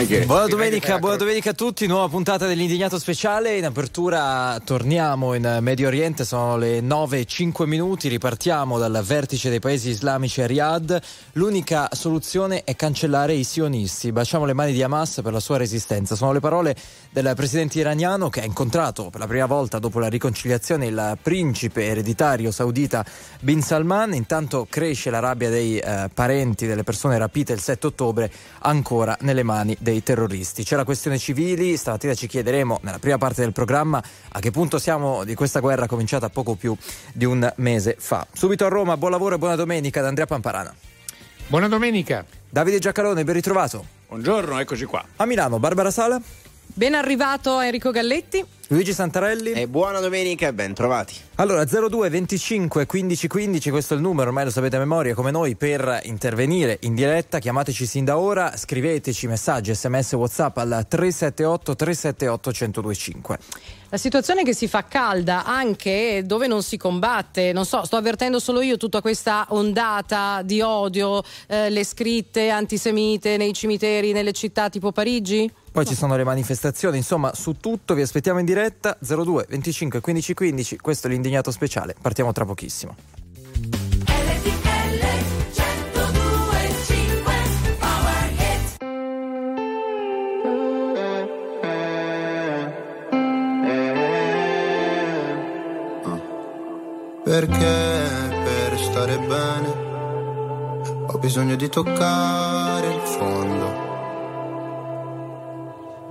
Buona domenica, buona domenica a tutti, nuova puntata dell'indignato speciale. In apertura torniamo in Medio Oriente, sono le 9 e 5 minuti, ripartiamo dal vertice dei paesi islamici a Riyadh. L'unica soluzione è cancellare i sionisti. Baciamo le mani di Hamas per la sua resistenza. Sono le parole del presidente iraniano che ha incontrato per la prima volta dopo la riconciliazione il principe ereditario saudita Bin Salman. Intanto cresce la rabbia dei eh, parenti delle persone rapite il 7 ottobre ancora nelle mani dei terroristi. C'è la questione civili, stamattina ci chiederemo nella prima parte del programma a che punto siamo di questa guerra cominciata poco più di un mese fa. Subito a Roma, buon lavoro e buona domenica da Andrea Pamparana. Buona domenica. Davide Giacalone, ben ritrovato. Buongiorno, eccoci qua. A Milano, Barbara Sala. Ben arrivato Enrico Galletti. Luigi Santarelli. E buona domenica e ben trovati. Allora 02 25 15 15, questo è il numero, ormai lo sapete a memoria come noi per intervenire in diretta, chiamateci sin da ora, scriveteci messaggi, sms, whatsapp al 378 378 1025. La situazione che si fa calda anche dove non si combatte, non so, sto avvertendo solo io tutta questa ondata di odio, eh, le scritte antisemite nei cimiteri, nelle città tipo Parigi? Poi ci sono le manifestazioni, insomma, su tutto vi aspettiamo in diretta 02 25 15 15, questo è l'indignato speciale. Partiamo tra pochissimo. Perché per stare bene ho bisogno di toccare il fondo.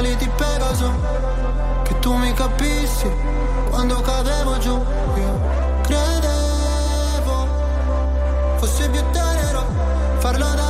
ali di Pegaso, che tu mi capissi quando cadevo giù. Io credevo fosse più tenero farlo davanti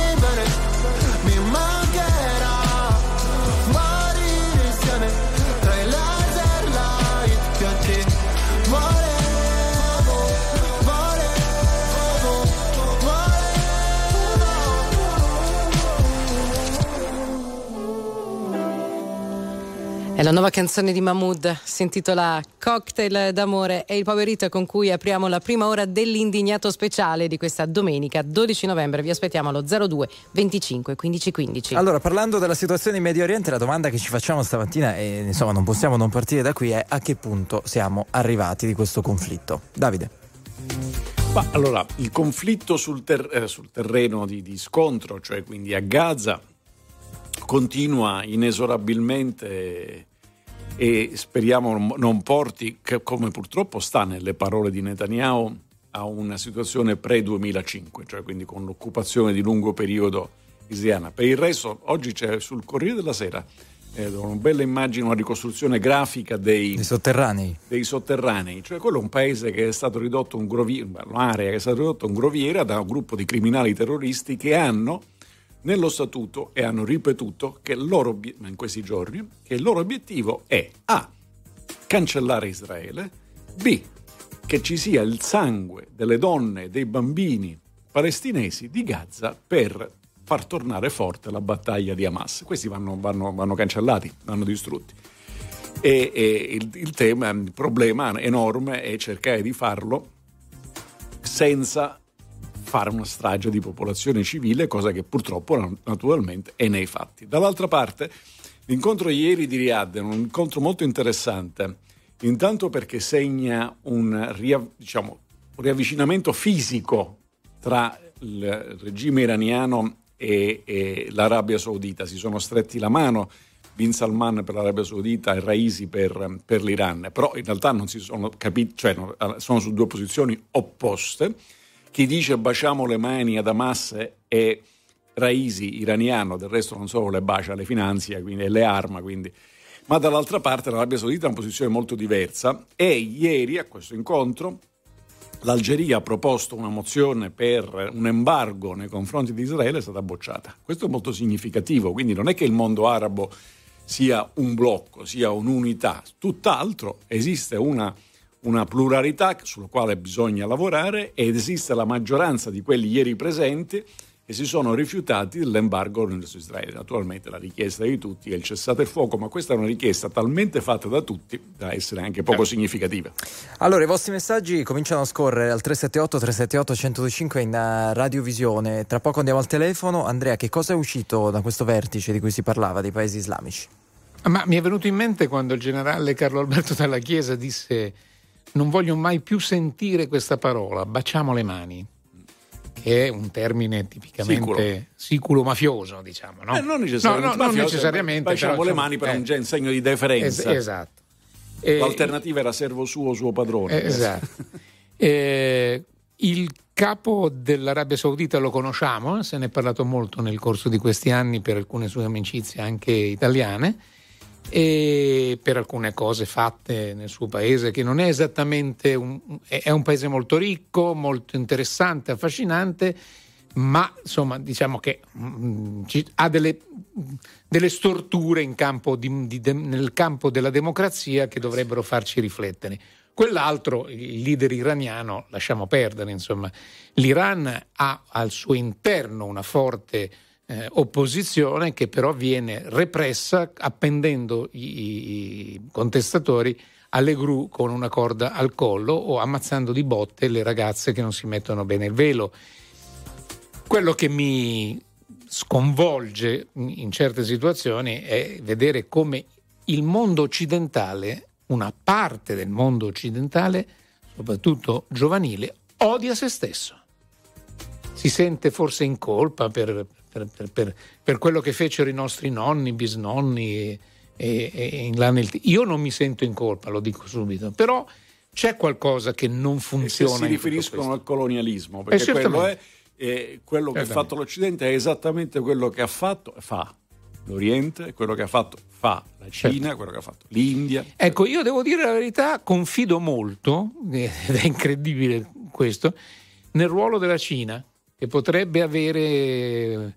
È la nuova canzone di Mahmood, si intitola Cocktail d'amore e il poverito con cui apriamo la prima ora dell'indignato speciale di questa domenica 12 novembre. Vi aspettiamo allo 02 25 15 15. Allora, parlando della situazione in Medio Oriente, la domanda che ci facciamo stamattina, e insomma non possiamo non partire da qui, è a che punto siamo arrivati di questo conflitto? Davide. Ma allora, il conflitto sul, ter- eh, sul terreno di, di, scontro, cioè quindi a Gaza, continua inesorabilmente e speriamo non porti, come purtroppo sta nelle parole di Netanyahu, a una situazione pre-2005, cioè quindi con l'occupazione di lungo periodo israeliana. Per il resto, oggi c'è sul Corriere della Sera eh, una bella immagine, una ricostruzione grafica dei, dei, sotterranei. dei sotterranei. Cioè quello è un paese che è stato ridotto un groviera, un'area che è stata ridotta un groviera da un gruppo di criminali terroristi che hanno nello statuto e hanno ripetuto che loro, in questi giorni che il loro obiettivo è A. cancellare Israele, B. che ci sia il sangue delle donne e dei bambini palestinesi di Gaza per far tornare forte la battaglia di Hamas. Questi vanno, vanno, vanno cancellati, vanno distrutti. E, e il, il, tema, il problema enorme è cercare di farlo senza fare una strage di popolazione civile, cosa che purtroppo naturalmente è nei fatti. Dall'altra parte, l'incontro ieri di Riyadh è un incontro molto interessante, intanto perché segna un, diciamo, un riavvicinamento fisico tra il regime iraniano e, e l'Arabia Saudita. Si sono stretti la mano Bin Salman per l'Arabia Saudita e Raisi per, per l'Iran, però in realtà non si sono capiti, cioè sono su due posizioni opposte. Chi dice baciamo le mani ad Hamas è Raisi iraniano, del resto non solo le bacia, le finanzia quindi, e le arma, quindi. ma dall'altra parte l'Arabia Saudita ha una posizione molto diversa e ieri a questo incontro l'Algeria ha proposto una mozione per un embargo nei confronti di Israele è stata bocciata. Questo è molto significativo, quindi non è che il mondo arabo sia un blocco, sia un'unità, tutt'altro esiste una, una pluralità sulla quale bisogna lavorare ed esiste la maggioranza di quelli ieri presenti e si sono rifiutati dell'embargo su Israele. Naturalmente la richiesta di tutti è il cessate il fuoco, ma questa è una richiesta talmente fatta da tutti da essere anche poco significativa. Allora, i vostri messaggi cominciano a scorrere al 378 378 125 in radiovisione. Tra poco andiamo al telefono. Andrea, che cosa è uscito da questo vertice di cui si parlava dei paesi islamici? Ma mi è venuto in mente quando il generale Carlo Alberto della Chiesa disse non voglio mai più sentire questa parola, baciamo le mani che è un termine tipicamente siculo, mafioso, diciamo. No? Eh, non necessariamente, no, no, mafioso, non necessariamente baciamo però, le mani per eh, un segno di deferenza. Es- esatto. L'alternativa era servo suo, suo padrone. Eh, esatto. eh, il capo dell'Arabia Saudita lo conosciamo, se ne è parlato molto nel corso di questi anni per alcune sue amicizie anche italiane e per alcune cose fatte nel suo paese che non è esattamente un, è un paese molto ricco, molto interessante, affascinante, ma insomma diciamo che mh, mm, ha delle, delle, storture campo di, di, de, nel campo della democrazia che dovrebbero farci riflettere. Quell'altro, il leader iraniano, lasciamo perdere, insomma, l'Iran ha al suo interno una forte eh, opposizione che però viene repressa appendendo i, i contestatori alle gru con una corda al collo o ammazzando di botte le ragazze che non si mettono bene il velo. Quello che mi sconvolge in certe situazioni è vedere come il mondo occidentale, una parte del mondo occidentale, soprattutto giovanile, odia se stesso. Si sente forse in colpa per, per, per, per, quello che fecero i nostri nonni, bisnonni e, e, e in là nel, io non mi sento in colpa, lo dico subito, però c'è qualcosa che non funziona. E si riferiscono al colonialismo, perché quello, è, è, quello che ha fatto l'Occidente è esattamente quello che ha fatto fa l'Oriente, quello che ha fatto fa la Cina, certo. quello che ha fatto l'India. Ecco, io devo dire la verità, confido molto, ed è incredibile questo, nel ruolo della Cina che potrebbe avere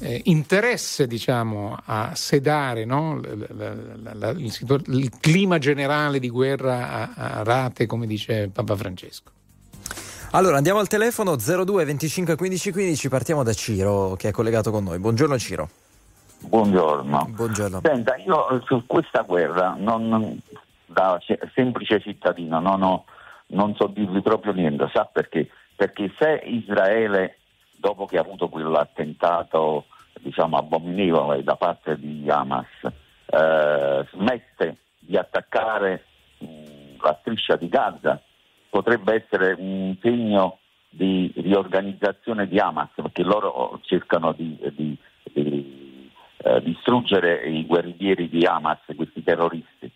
eh, interesse diciamo, a sedare no? la, la, la, il, il, clima generale di guerra a, a rate, come dice Papa Francesco. Allora andiamo al telefono 02 25 15 15, partiamo da Ciro che è collegato con noi. Buongiorno Ciro. Buongiorno. Buongiorno. Senta, io su questa guerra, non, da semplice cittadino, non, ho, non so dirvi proprio niente, sa perché? Perché se Israele dopo che ha avuto quell'attentato diciamo, abominevole da parte di Hamas, eh, smette di attaccare mh, la striscia di Gaza, potrebbe essere un segno di riorganizzazione di Hamas, perché loro cercano di, di, di eh, distruggere i guerriglieri di Hamas, questi terroristi.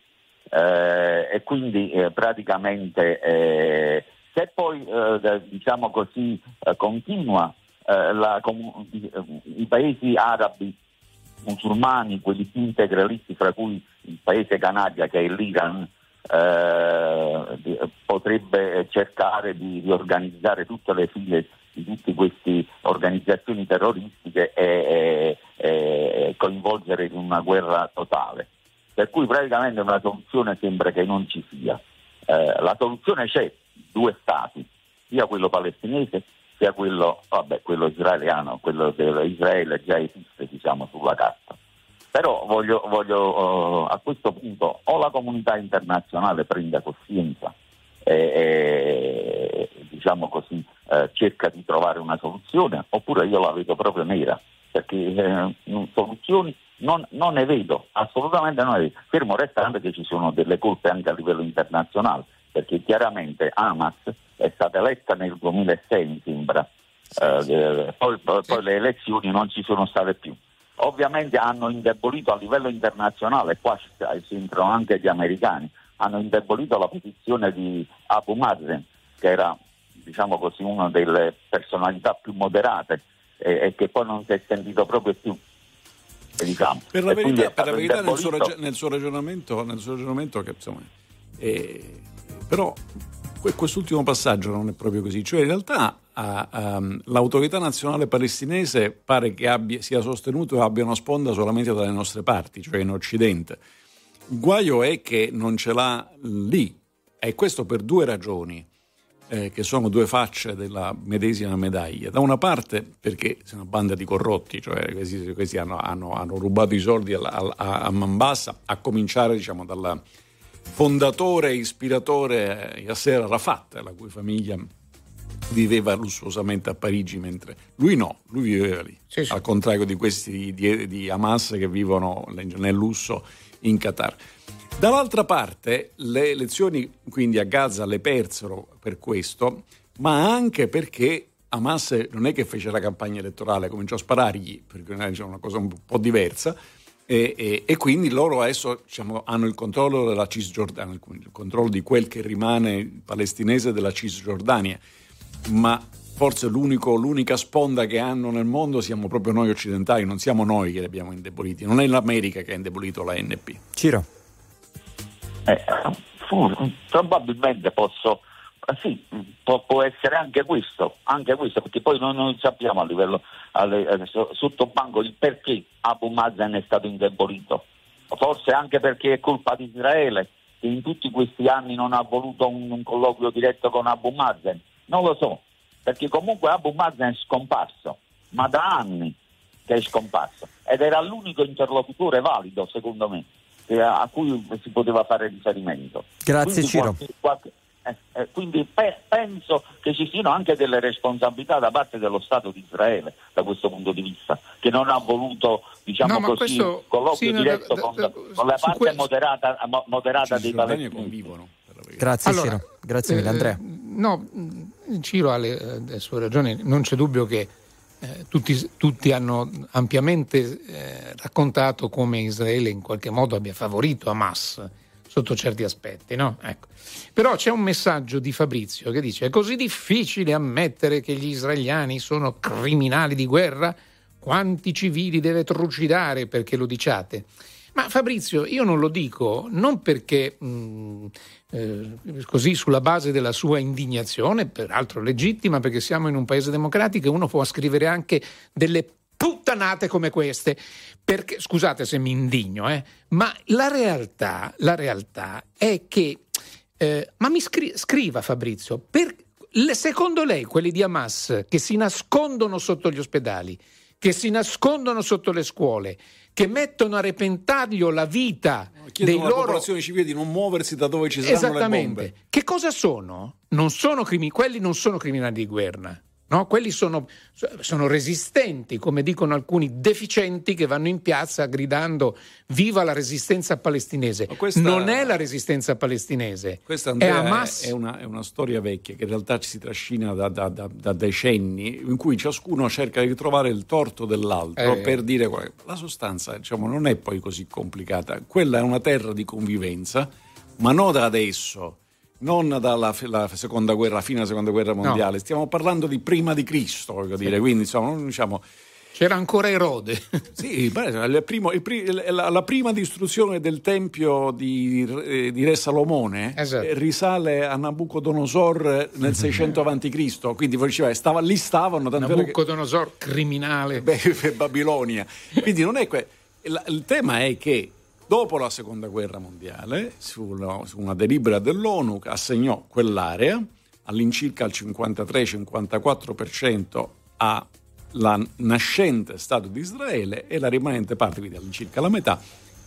Eh, e quindi eh, praticamente eh, se poi eh, diciamo così continua la, i paesi arabi musulmani, quelli più integralisti, fra cui il paese canaglia che è l'Iran, eh, potrebbe cercare di riorganizzare tutte le file di tutte queste organizzazioni terroristiche e, e, e coinvolgere in una guerra totale. Per cui praticamente una soluzione sembra che non ci sia. Eh, la soluzione c'è, due stati, sia quello palestinese sia quello, vabbè, quello israeliano, quello di Israele già esiste diciamo, sulla carta. Però voglio, voglio uh, a questo punto o la comunità internazionale prenda coscienza e, e diciamo così, eh, cerca di trovare una soluzione, oppure io la vedo proprio nera, perché eh, soluzioni non, non, ne vedo, assolutamente non ne vedo. Fermo restando che ci sono delle colpe anche a livello internazionale, perché chiaramente Hamas è stata eletta nel 2006 mi sembra, eh, poi, poi, poi le elezioni non ci sono state più ovviamente hanno indebolito a livello internazionale, qua ci entrano anche gli americani, hanno indebolito la posizione di Abu Mazen, che era diciamo così, una delle personalità più moderate e, e che poi non si è sentito proprio più. Diciamo. Per la verità, per la verità nel, suo raggi- nel, suo ragionamento, nel suo ragionamento che, insomma, eh, però quest'ultimo passaggio non è proprio così, cioè in realtà a, um, l'autorità nazionale palestinese pare che abbia, sia sostenuto e abbia una sponda solamente dalle nostre parti, cioè in Occidente. Il guaio è che non ce l'ha lì, e questo per due ragioni, eh, che sono due facce della medesima medaglia. Da una parte perché sono una banda di corrotti, cioè questi, questi hanno, hanno, hanno, rubato i soldi a, a, a Mambassa, a cominciare diciamo, dal fondatore e ispiratore Yasser Arafat, la cui famiglia viveva lussuosamente a Parigi, mentre lui no, lui viveva lì, sì, sì. al contrario di questi di, di, Hamas che vivono nel lusso in Qatar. Dall'altra parte le elezioni quindi a Gaza le persero per questo, ma anche perché Hamas non è che fece la campagna elettorale, cominciò a sparargli, perché è una cosa un po' diversa, e, e, e, quindi loro adesso diciamo, hanno il controllo della Cisgiordania, il controllo di quel che rimane palestinese della Cisgiordania ma forse l'unica sponda che hanno nel mondo siamo proprio noi occidentali, non siamo noi che li abbiamo indeboliti, non è l'America che ha indebolito la NP. Ciro. Eh, probabilmente posso, sì, può, può, essere anche questo, anche questo, perché poi noi non sappiamo a livello alle, eh, sotto banco il perché Abu Mazen è stato indebolito. Forse anche perché è colpa di Israele che in tutti questi anni non ha voluto un, un colloquio diretto con Abu Mazen non lo so, perché comunque Abu Mazen è scomparso, ma da anni che è scomparso ed era l'unico interlocutore valido, secondo me, a cui si poteva fare riferimento. Grazie quindi Ciro. Qualche, qualche, eh, eh, quindi pe- penso che ci siano anche delle responsabilità da parte dello Stato di Israele da questo punto di vista, che non ha voluto diciamo no, così, questo, colloquio sì, diretto no, con, da, con, la parte que- moderata, moderata dei palestinesi. Grazie allora, Ciro, grazie mille Andrea. Eh, no, Ciro ha le, eh, le, sue ragioni, non c'è dubbio che eh, tutti, tutti, hanno ampiamente eh, raccontato come Israele in qualche modo abbia favorito Hamas sotto certi aspetti. No? Ecco. Però c'è un messaggio di Fabrizio che dice è così difficile ammettere che gli israeliani sono criminali di guerra? Quanti civili deve trucidare perché lo diciate? Ma Fabrizio, io non lo dico non perché mh, mm, eh, così sulla base della sua indignazione, peraltro legittima perché siamo in un paese democratico e uno può scrivere anche delle puttanate come queste, perché, scusate se mi indigno, eh, ma la realtà, la realtà è che, eh, ma mi scri- scriva Fabrizio, per, le, secondo lei quelli di Hamas che si nascondono sotto gli ospedali, che si nascondono sotto le scuole, che mettono a repentaglio la vita dei alla loro... popolazione civile di non muoversi da dove ci saranno le bombe. Che cosa sono? Non sono crimi... Quelli non sono criminali di guerra, No? Quelli sono, sono, resistenti, come dicono alcuni deficienti che vanno in piazza gridando viva la resistenza palestinese. Questa, non è la resistenza palestinese, questa Andrea, è Hamas. È una, è una, storia vecchia che in realtà ci si trascina da, da, da, da, decenni, in cui ciascuno cerca di trovare il torto dell'altro eh. per dire la sostanza diciamo, non è poi così complicata. Quella è una terra di convivenza, ma non da adesso non dalla seconda guerra, fine della seconda guerra mondiale, no. stiamo parlando di prima di Cristo, voglio dire, quindi insomma, diciamo, c'era ancora Erode. sì, beh, primo, il, la, la, prima distruzione del tempio di, eh, di Re Salomone esatto. Eh, risale a Nabucodonosor nel 600 a.C., quindi diceva, stava, lì stavano... Nabucodonosor, che, criminale. Beh, Babilonia. Quindi non è que- il, il tema è che Dopo la seconda guerra mondiale, su una, su una delibera dell'ONU assegnò quell'area all'incirca il 53-54% alla nascente Stato di Israele e la rimanente parte, quindi all'incirca la metà,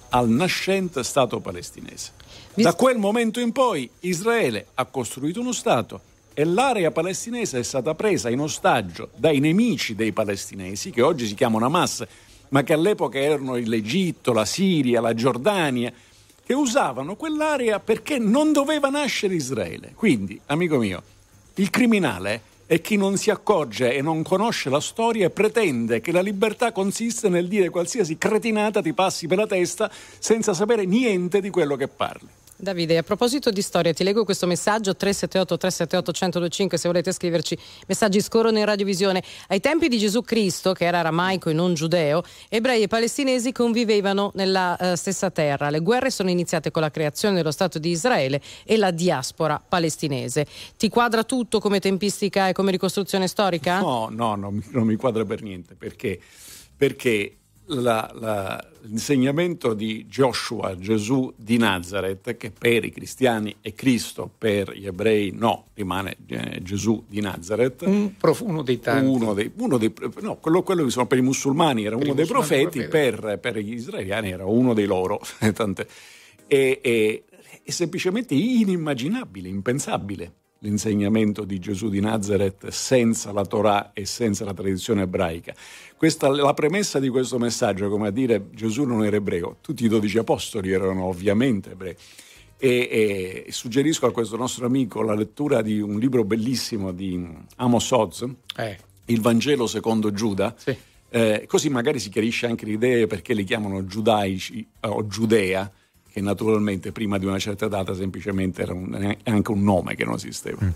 al nascente Stato palestinese. Da quel momento in poi Israele ha costruito uno Stato e l'area palestinese è stata presa in ostaggio dai nemici dei palestinesi, che oggi si chiamano Hamas, ma che all'epoca erano l'Egitto, la Siria, la Giordania, che usavano quell'area perché non doveva nascere Israele. Quindi, amico mio, il criminale è chi non si accorge e non conosce la storia e pretende che la libertà consiste nel dire qualsiasi cretinata ti passi per la testa senza sapere niente di quello che parli. Davide, a proposito di storia, ti leggo questo messaggio 378 378 1025 se volete scriverci. Messaggi scorrono in radiovisione. Ai tempi di Gesù Cristo, che era aramaico e non giudeo, ebrei e palestinesi convivevano nella uh, stessa terra. Le guerre sono iniziate con la creazione dello Stato di Israele e la diaspora palestinese. Ti quadra tutto come tempistica e come ricostruzione storica? No, no, no non mi quadra per niente perché, perché la, la, l'insegnamento di Joshua, Gesù di Nazareth, che per i cristiani è Cristo, per gli ebrei no, rimane eh, Gesù di Nazareth. Un, uno dei tanti. Uno dei, uno dei, no, quello, quello che sono per i musulmani era per uno dei profeti, per, per, gli israeliani era uno dei loro. e, e, è semplicemente inimmaginabile, impensabile l'insegnamento di Gesù di Nazareth senza la Torah e senza la tradizione ebraica. Questa, la premessa di questo messaggio, come a dire Gesù non era ebreo, tutti i dodici apostoli erano ovviamente ebrei. E, e, suggerisco a questo nostro amico la lettura di un libro bellissimo di Amos Oz, eh. Il Vangelo secondo Giuda. Sì. Eh, così magari si chiarisce anche l'idea perché li chiamano giudaici o Giudea, che naturalmente prima di una certa data semplicemente era un, anche un nome che non esisteva. Mm.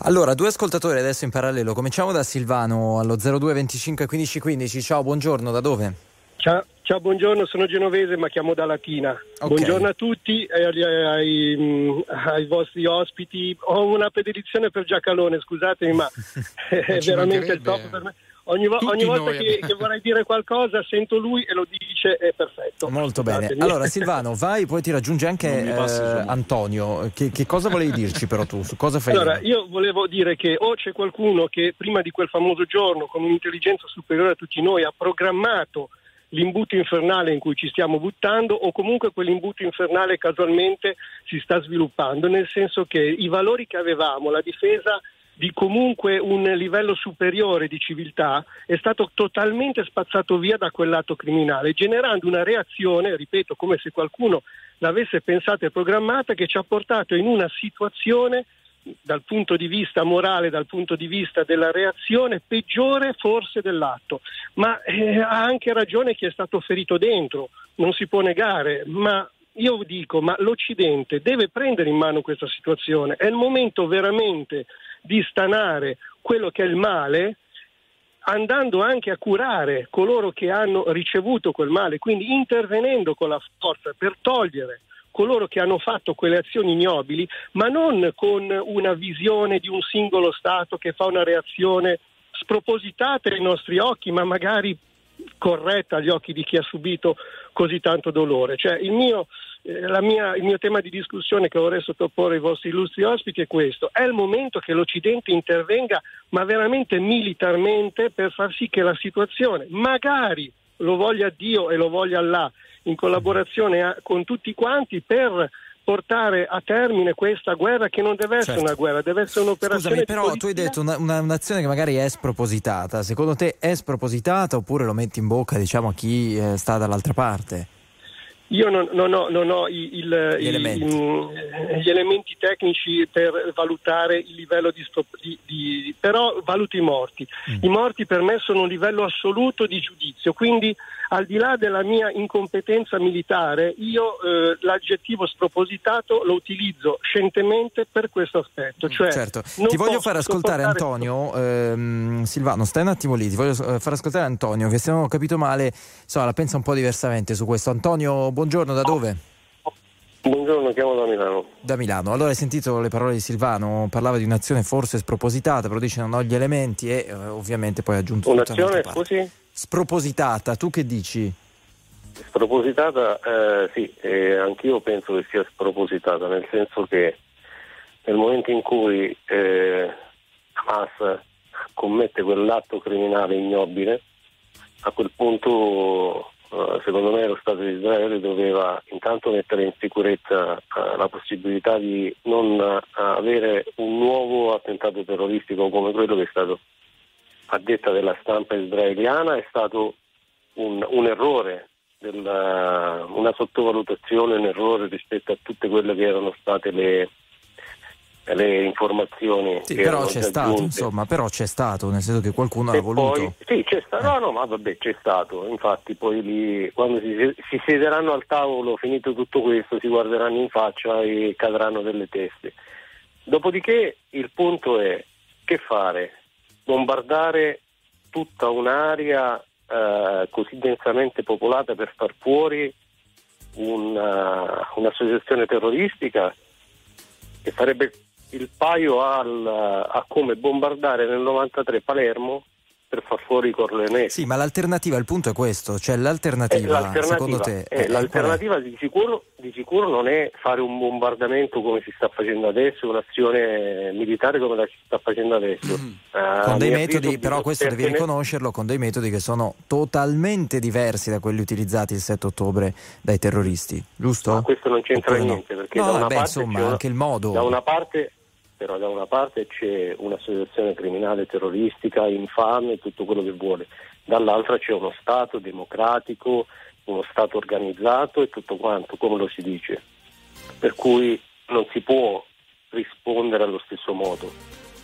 Allora, due ascoltatori adesso in parallelo. Cominciamo da Silvano allo 02 25 15 15. Ciao, buongiorno, da dove? Ciao, ciao buongiorno, sono genovese ma chiamo da Latina. Okay. Buongiorno a tutti e ai, ai, mm, ai, vostri ospiti. Ho una predilizione per Giacalone, scusatemi, ma è veramente il top per me. Ogni, vo- ogni volta che, che, vorrei dire qualcosa sento lui e lo dice, è perfetto. Molto bene. Allora Silvano, vai, poi ti raggiunge anche eh, Antonio. Che, che, cosa volevi dirci però tu? Su cosa fai? Allora, io volevo dire che o c'è qualcuno che prima di quel famoso giorno, con un'intelligenza superiore a tutti noi, ha programmato l'imbuto infernale in cui ci stiamo buttando o comunque quell'imbuto infernale casualmente si sta sviluppando, nel senso che i valori che avevamo, la difesa di comunque un livello superiore di civiltà è stato totalmente spazzato via da quell'atto criminale, generando una reazione, ripeto, come se qualcuno l'avesse pensata e programmata, che ci ha portato in una situazione dal punto di vista morale, dal punto di vista della reazione peggiore forse dell'atto. Ma eh, ha anche ragione chi è stato ferito dentro, non si può negare, ma io dico, ma l'Occidente deve prendere in mano questa situazione, è il momento veramente di stanare quello che è il male, andando anche a curare coloro che hanno ricevuto quel male, quindi intervenendo con la forza per togliere coloro che hanno fatto quelle azioni ignobili, ma non con una visione di un singolo Stato che fa una reazione spropositata ai nostri occhi, ma magari corretta agli occhi di chi ha subito così tanto dolore. Cioè, il, mio, mia, il mio tema di discussione che vorrei sottoporre ai vostri illustri ospiti è questo. È il momento che l'Occidente intervenga, ma veramente militarmente, per far sì che la situazione, magari lo voglia Dio e lo voglia Allah, in collaborazione a, con tutti quanti, per portare a termine questa guerra che non deve essere Certo. una guerra, deve essere un'operazione Scusami, però tu hai detto una- una- un'azione che magari è spropositata. Secondo te è spropositata oppure lo metti in bocca diciamo, a chi eh, sta dall'altra parte? Io non, non ho, non ho i- il- Gli elementi. i- gli elementi tecnici per valutare il livello di, di- di- però valuto i morti. Mm. I morti per me sono un livello assoluto di giudizio, quindi al di là della mia incompetenza militare, io eh, l'aggettivo spropositato lo utilizzo scientemente per questo aspetto. Cioè, certo, ti voglio far ascoltare Antonio, ehm, Silvano, stai un attimo lì, ti voglio far ascoltare Antonio che se non ho capito male, insomma, la pensa un po' diversamente su questo. Antonio, buongiorno, da dove? Buongiorno, chiamo da Milano. Da Milano. Allora hai sentito le parole di Silvano, parlava di un'azione forse spropositata, però dice non ho gli elementi e eh, ovviamente poi ha aggiunto Un'azione, scusi? Spropositata, tu che dici? Spropositata, eh, sì, eh, anch'io penso che sia spropositata, nel senso che nel momento in cui eh, Hamas commette quell'atto criminale ignobile, a quel punto secondo me lo Stato di Israele doveva intanto mettere in sicurezza eh, la possibilità di non eh, avere un nuovo attentato terroristico come quello che è stato a detta della stampa israeliana, è stato un, un errore, della- una sottovalutazione, un errore rispetto a tutte quelle che erano state le, le informazioni. Sì, che però c'è stato, insomma, però c'è stato, nel senso che qualcuno E ha voluto. poi, sì, c'è stato, no, no, ma vabbè, c'è stato. Infatti, poi lì, quando si, si siederanno al tavolo, finito tutto questo, si guarderanno in faccia e cadranno delle teste. Dopodiché il punto è che fare? Bombardare tutta un'area eh, così densamente popolata per far fuori una- un'associazione terroristica che sarebbe il paio al- a come bombardare nel 93 Palermo per far fuori i corleonesi. Sì, ma l'alternativa, il punto è questo, cioè Eh, l'alternativa, l'alternativa, secondo te... eh, è- è l'alternativa di, sicuro, di sicuro non è fare un bombardamento come si sta facendo adesso, un'azione militare come la si sta facendo adesso. Eh, a con dei metodi, però questo devi riconoscerlo, con dei metodi che sono totalmente diversi da quelli utilizzati il 7 ottobre dai terroristi, giusto? Ma questo non c'entra Oppure no? niente perché No, da una vabbè, parte insomma, anche il modo. da una parte però da una parte c'è un'associazione criminale terroristica infame tutto quello che vuole dall'altra c'è uno Stato democratico uno Stato organizzato e tutto quanto come lo si dice per cui non si può rispondere allo stesso modo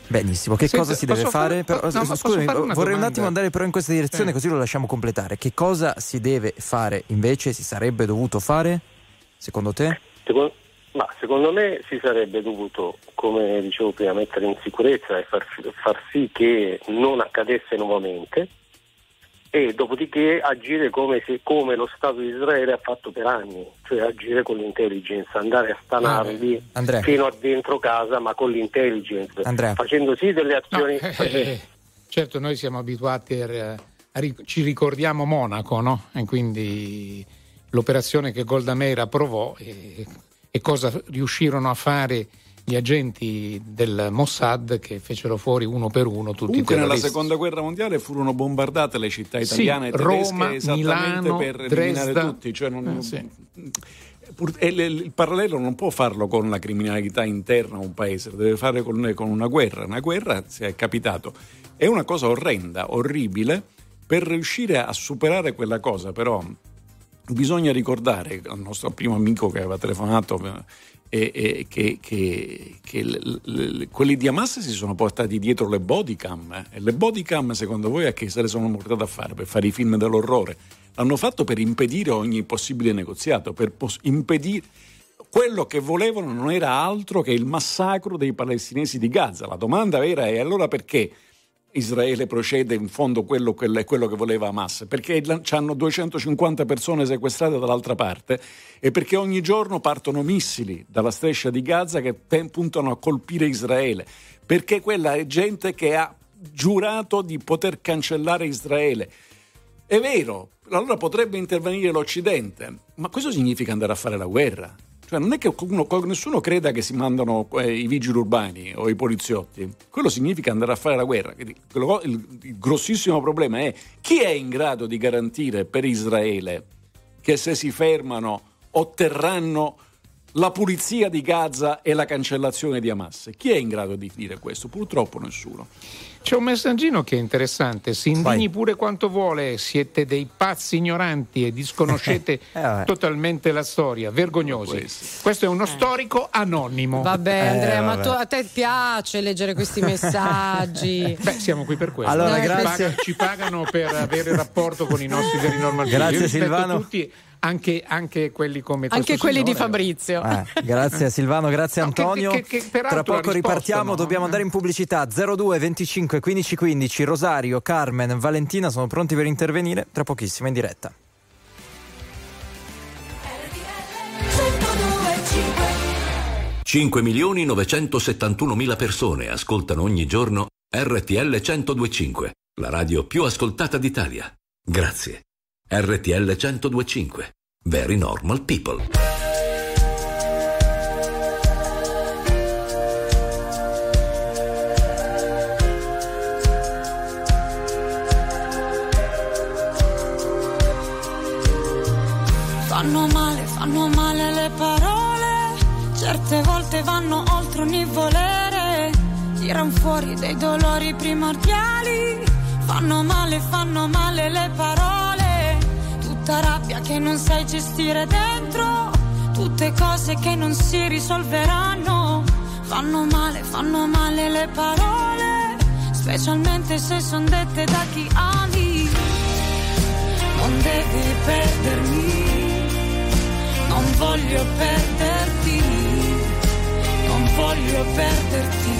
Benissimo, che Senta, cosa si deve fare? fare- Però, no, scusami, fare vorrei un domanda? attimo andare però in questa direzione Eh. così lo lasciamo completare. Che cosa si deve fare invece, si sarebbe dovuto fare, secondo te? Secondo, ma secondo me si sarebbe dovuto, come dicevo prima, mettere in sicurezza e far, far sì che non accadesse nuovamente e dopodiché agire come, se- come lo Stato di Israele ha fatto per anni, cioè agire con l'intelligence, andare a stanarli Andrea. fino a dentro casa ma con l'intelligence, Andrea. facendo sì delle No, azioni... eh, eh, certo, noi siamo abituati a, a ric- ci ricordiamo Monaco, no? E quindi l'operazione che Golda Meir approvò e, e cosa riuscirono a fare gli agenti del Mossad che fecero fuori uno per uno tutti Comunque i nella terroristi. seconda guerra mondiale furono bombardate le città Sì, italiane e tedesche Roma, esattamente Milano, per eliminare Dresda. tutti. Cioè non- Eh, sì. il parallelo non può farlo con la criminalità interna a un paese, lo deve fare con, con una guerra. Una guerra, se è capitato, è una cosa orrenda, orribile. Per riuscire a superare quella cosa, però, bisogna ricordare al nostro primo amico che aveva telefonato eh, eh, che, che- che l- l- quelli di Hamas si sono portati dietro le bodycam eh. e le bodycam secondo voi a che se le sono portate a fare? Per fare i film dell'orrore? L'hanno fatto per impedire ogni possibile negoziato, per pos- impedire... Quello che volevano non era altro che il massacro dei palestinesi di Gaza. La domanda vera è allora perché Israele procede in fondo quello, quello, quello che voleva Hamas, perché hanno 250 persone sequestrate dall'altra parte e perché ogni giorno partono missili dalla striscia di Gaza che puntano a colpire Israele, perché quella è gente che ha giurato di poter cancellare Israele. È vero, allora potrebbe intervenire l'Occidente, ma questo significa andare a fare la guerra. Cioè non è che qualcuno- nessuno creda che si mandano eh, i vigili urbani o i poliziotti, quello significa andare a fare la guerra. Quindi, il, il grossissimo problema è chi è in grado di garantire per Israele che se si fermano otterranno la pulizia di Gaza e la cancellazione di Hamas. Chi è in grado di dire questo? Purtroppo nessuno. C'è un messaggino che è interessante, si indigni Vai. pure quanto vuole, siete dei pazzi ignoranti e disconoscete Eh, vabbè. totalmente la storia, vergognosi. Questo è uno storico anonimo. Vabbè, Eh, Andrea, ma vabbè. tu- a te piace leggere questi messaggi? Beh, siamo qui per questo. Allora, ci, grazie. pagano, ci pagano per avere rapporto con i nostri veri normal Grazie, Silvano. tutti, anche, anche quelli come Anche quelli di signore. Fabrizio. Eh, grazie Silvano, grazie No, che- Antonio. che- che- peraltro Tra poco risposta, ripartiamo, no? dobbiamo andare in pubblicità. 02 25 15 15. Rosario, Carmen, Valentina sono pronti per intervenire tra pochissimo in diretta. 5 milioni 971 mila persone ascoltano ogni giorno RTL 1025, la radio più ascoltata d'Italia. Grazie. RTL 1025. Very normal people. Fanno male, fanno male le parole, certe volte vanno oltre ogni volere, tiran fuori dei dolori primordiali, fanno male, fanno male le parole, tutta rabbia che non sai gestire dentro, tutte cose che non si risolveranno, fanno male, fanno male le parole, specialmente se son dette da chi ami, non devi perdermi non voglio perderti, non voglio perderti,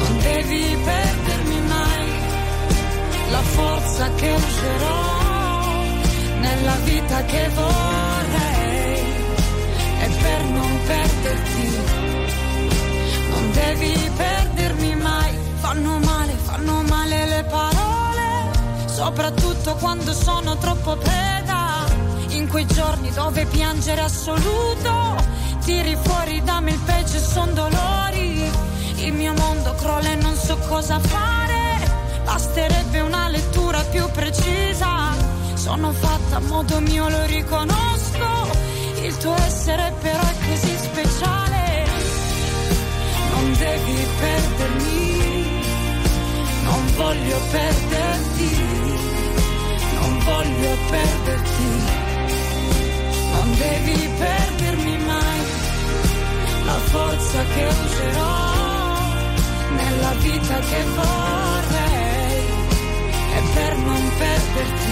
non devi perdermi mai la forza che userò nella vita che vorrei e per non perderti, non devi perdermi mai, fanno male, fanno male le parole, soprattutto quando sono troppo preda in quei giorni dove piangere assoluto, tiri fuori da me il peggio son dolori. Il mio mondo crolla e non so cosa fare. Basterebbe una lettura più precisa. Sono fatta a modo mio, lo riconosco. Il tuo essere però è così speciale. Non devi perdermi. Non voglio perderti. Non voglio perderti non devi perdermi mai la forza che userò nella vita che vorrei e per non perderti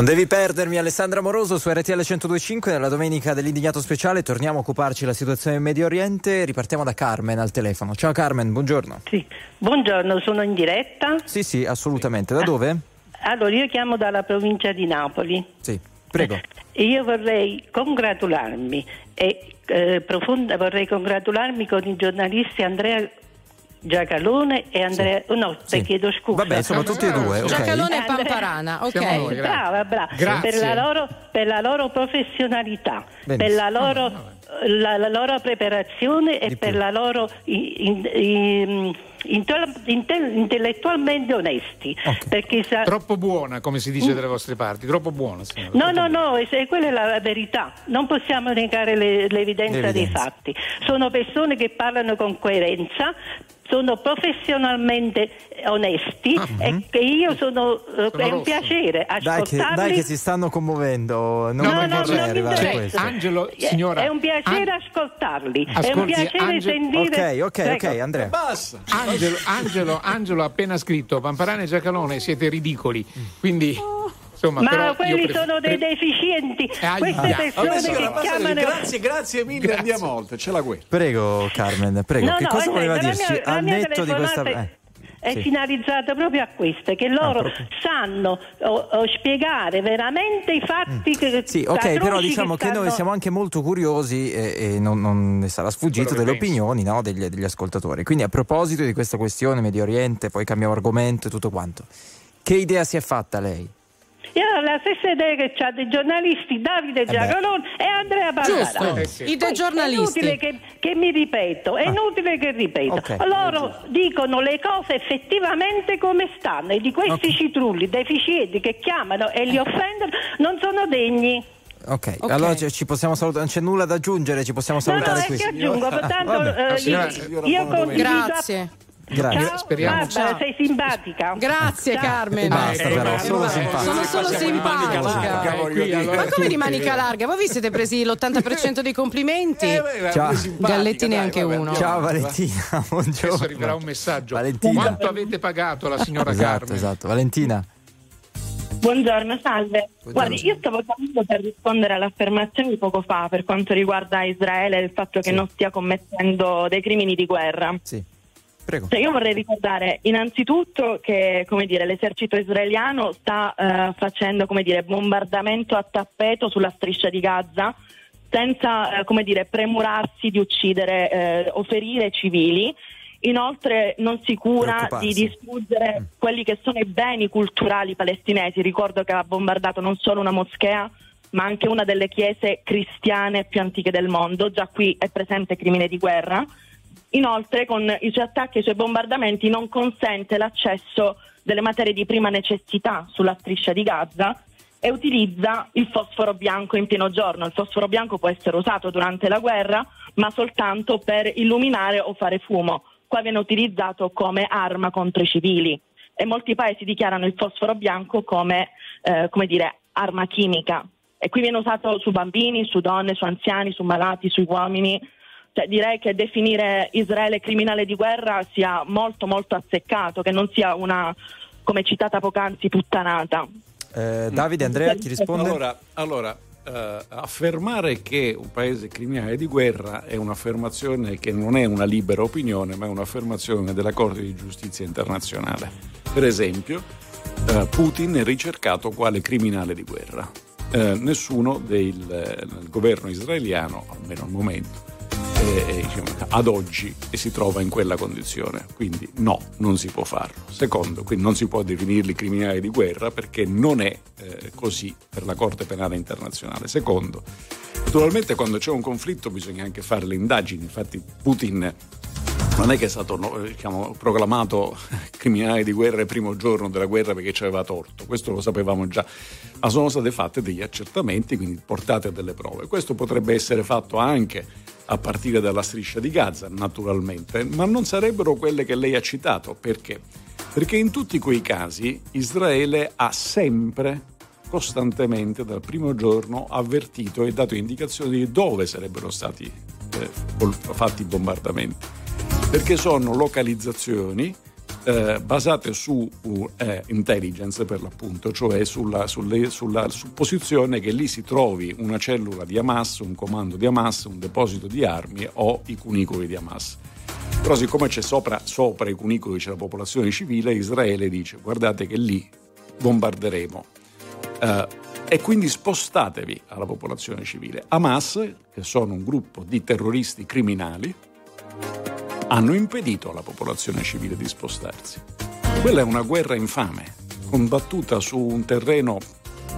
Non devi perdermi Alessandra Moroso su RTL 1025 nella domenica dell'indignato speciale. Torniamo a occuparci della situazione in Medio Oriente. Ripartiamo da Carmen al telefono. Ciao Carmen, buongiorno. Sì, buongiorno, sono in diretta. Sì, sì, assolutamente. Da dove? Allora, io chiamo dalla provincia di Napoli. Sì, prego. E Io vorrei congratularmi e eh, profonda, vorrei congratularmi con i giornalisti Andrea Giacalone e Andrea no, te chiedo scusa. Vabbè, insomma, tutti e due, ok. Giacalone e Pamparana, ok. Noi, brava, brava. Grazie. Per la loro, per la loro professionalità, per Benissimo. la loro, la, la loro preparazione e per la loro in- in- intel- intellettualmente onesti. Perché sa- Troppo buona, come si dice dalle vostre parti, troppo buona. signora. No, no, no, e se- quella è la verità. Non possiamo negare le- l'evidenza dei L'evidenza. fatti. Sono persone che parlano con coerenza, sono professionalmente eh, onesti e che io sono, eh, è un rosso. piacere Dai che, ascoltarli. dai che si stanno commuovendo, non No, no, vorrei non questo. Angelo, Eh, signora, è un piacere ascoltarli, è un Ascolti, piacere Ange- sentire. Ok, ok, ok, Prego. Andrea. Basta. Angelo, Angelo, Angelo ha appena scritto Pamparane e Giacalone siete ridicoli quindi insomma Ma però io quelli pref- sono dei pre- deficienti, ahia. queste Vabbè, persone che basta chiamano. grazie, grazie mille, Grazie. andiamo oltre, c'è la guerra. Prego Carmen, prego, No, che no, cosa voleva dirci mia- la al mia netto di questa... telefonata eh, È sì. finalizzata proprio a questo, che loro sanno o- o spiegare veramente i fatti che Mm. Sì, ok, però diciamo che, stanno- noi siamo anche molto curiosi e, e non, non ne sarà sfuggito che delle opinioni no, degli, degli ascoltatori. Quindi a proposito di questa questione Medio Oriente, poi cambiamo argomento e tutto quanto. Che idea si è fatta lei? Io ho la stessa idea che c'ha dei giornalisti Davide Giacolone e Andrea Giusto, Pallara. Eh sì. i Poi giornalisti. È inutile che, che mi ripeto, è inutile che ripeto. Ok. Loro dicono le cose effettivamente come stanno e di questi citrulli deficienti che chiamano e li offendono non sono degni. Ok, Ok. allora ci, possiamo salutare, non c'è nulla da aggiungere, ci possiamo No, no, salutare è qui. che aggiungo, tanto eh, signora- io, signora io condivido... Grazie. Grazie. Ciao, Speriamo. Barbara, Ciao. sei simpatica. Grazie Ciao. Carmen. Basta Eh, però, solo ma- simpatica. Sono solo simpatica. larga, qui, allora, Ma come di manica larga? Voi vi siete presi l'80% dei complimenti? Eh, beh, Ciao. Galletti dai, neanche vabbè, uno. Ciao Valentina, buongiorno. adesso arriverà un messaggio Valentina. quanto avete pagato la signora Esatto, Carmen esatto. Valentina. Buongiorno, salve. Guardi, io stavo chiamando per rispondere all'affermazione di poco fa per quanto riguarda Israele e il fatto che Sì. non stia commettendo dei crimini di guerra. Sì. Prego. Cioè, io vorrei ricordare innanzitutto che come dire, l'esercito israeliano sta eh, facendo come dire, bombardamento a tappeto sulla striscia di Gaza senza eh, come dire, premurarsi di uccidere eh, o ferire civili. Inoltre non si cura di distruggere quelli che sono i beni culturali palestinesi. Ricordo che ha bombardato non solo una moschea, ma anche una delle chiese cristiane più antiche del mondo. Già qui è presente crimine di guerra. Inoltre, con i suoi attacchi e i suoi bombardamenti, non consente l'accesso delle materie di prima necessità sulla striscia di Gaza e utilizza il fosforo bianco in pieno giorno. Il fosforo bianco può essere usato durante la guerra, ma soltanto per illuminare o fare fumo. Qua viene utilizzato come arma contro i civili e molti paesi dichiarano il fosforo bianco come, eh, come dire, arma chimica. E qui viene usato su bambini, su donne, su anziani, su malati, sui uomini. Cioè, direi che definire Israele criminale di guerra sia molto molto azzeccato, che non sia una, come citata poc'anzi, puttanata. Eh, Davide, Andrea, chi risponde? Allora, allora, eh, affermare che un paese criminale di guerra è un'affermazione che non è una libera opinione, ma è un'affermazione della Corte di Giustizia internazionale. Per esempio, eh, Putin è ricercato quale criminale di guerra. Eh, nessuno del, eh, del governo israeliano, almeno al momento, eh, diciamo, ad oggi si trova in quella condizione. Quindi no, non si può farlo. Secondo, quindi non si può definirli criminali di guerra perché non è eh, così per la Corte Penale Internazionale. Secondo, naturalmente quando c'è un conflitto bisogna anche fare le indagini. Infatti Putin non è che è stato diciamo, proclamato criminale di guerra il primo giorno della guerra perché ci aveva torto, questo lo sapevamo già, ma sono state fatte degli accertamenti, quindi portate a delle prove. Questo potrebbe essere fatto anche a partire dalla striscia di Gaza, naturalmente, ma non sarebbero quelle che lei ha citato. Perché? Perché in tutti quei casi Israele ha sempre, costantemente, dal primo giorno, avvertito e dato indicazioni di dove sarebbero stati eh, fatti i bombardamenti perché sono localizzazioni eh, basate su eh, intelligence per l'appunto, cioè sulla, sulle, sulla supposizione che lì si trovi una cellula di Hamas, un comando di Hamas, un deposito di armi o i cunicoli di Hamas. Però siccome c'è sopra, sopra i cunicoli c'è la popolazione civile, Israele dice guardate che lì bombarderemo. Eh, e quindi spostatevi alla popolazione civile. Hamas, che sono un gruppo di terroristi criminali, hanno impedito alla popolazione civile di spostarsi. Quella è una guerra infame, combattuta su un terreno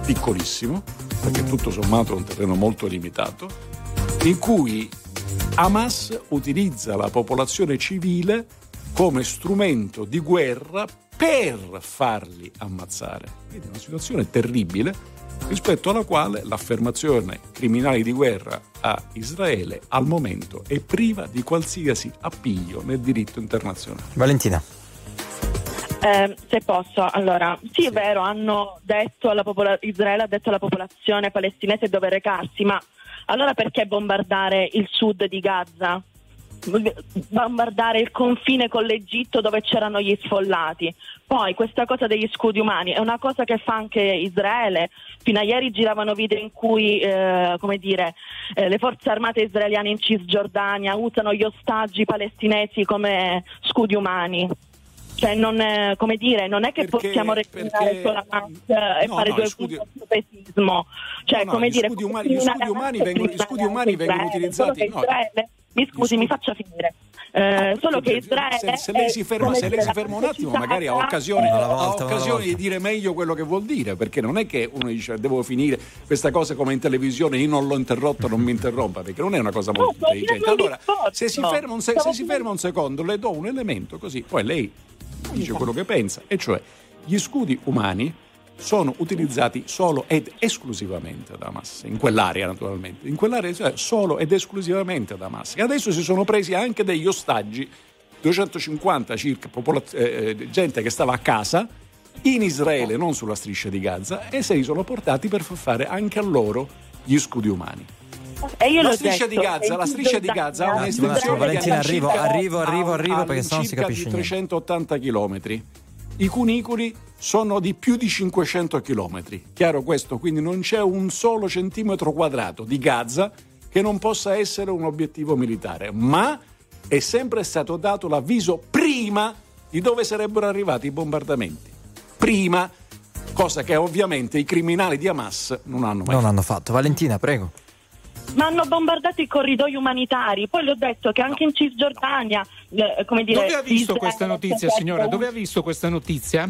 piccolissimo, perché tutto sommato è un terreno molto limitato, in cui Hamas utilizza la popolazione civile come strumento di guerra per farli ammazzare. Quindi è una situazione terribile rispetto alla quale l'affermazione criminali di guerra a Israele al momento è priva di qualsiasi appiglio nel diritto internazionale. Valentina. Eh, se posso, allora, sì, è vero, hanno detto alla popola- Israele ha detto alla popolazione palestinese dove recarsi, ma allora perché bombardare il sud di Gaza? Bombardare il confine con l'Egitto dove c'erano gli sfollati. Poi questa cosa degli scudi umani è una cosa che fa anche Israele. Fino a ieri giravano video in cui eh, dire, eh, le forze armate israeliane in Cisgiordania usano gli ostaggi palestinesi come scudi umani. Cioè non, è, come dire, non è che Perché- possiamo reclamare perché- solo Hamas e No, fare no, due punti pesismo. Cioè, No, no, come gli dire, scudi umani- gli scudi umani e vengono- gli scudi criminale umani vengono utilizzati- no. Israele- mi scusi, mi faccia finire. Eh, solo che Israele se, se lei si ferma, se lei si ferma un la attimo, magari ha occasione, ha occasione di dire meglio quello che vuol dire, perché non è che uno dice devo finire questa cosa come in televisione, io non l'ho interrotto, non mi interrompa, perché non è una cosa molto No, intelligente. Allora, se si, ferma un, se- se si ferma un secondo, le do un elemento così, poi lei dice quello che pensa, e cioè gli scudi umani sono utilizzati solo ed esclusivamente da Hamas, in quell'area naturalmente, in quell'area cioè, solo ed esclusivamente da Hamas. E adesso si sono presi anche degli ostaggi, 250 circa popolaz- eh, eh, gente che stava a casa in Israele, non sulla striscia di Gaza, e se li sono portati per far fare anche a loro gli scudi umani. E io La l'ho striscia di detto, Gaza, e la striscia di Gaza ha un'estensione Valentina, di arrivo, arrivo, arrivo, arrivo, perché sennò non si capisce di niente. 380 km. I cunicoli sono di più di 500 km. Chiaro questo? Quindi non c'è un solo centimetro quadrato di Gaza che non possa essere un obiettivo militare, ma è sempre stato dato l'avviso prima di dove sarebbero arrivati i bombardamenti. Prima, cosa che ovviamente i criminali di Hamas non hanno mai Non hanno fatto. Valentina, prego. Ma hanno bombardato i corridoi umanitari. Poi le ho detto che anche in Cisgiordania, eh, come dire, Dove ha visto questa notizia, signora? Dove ha visto questa notizia?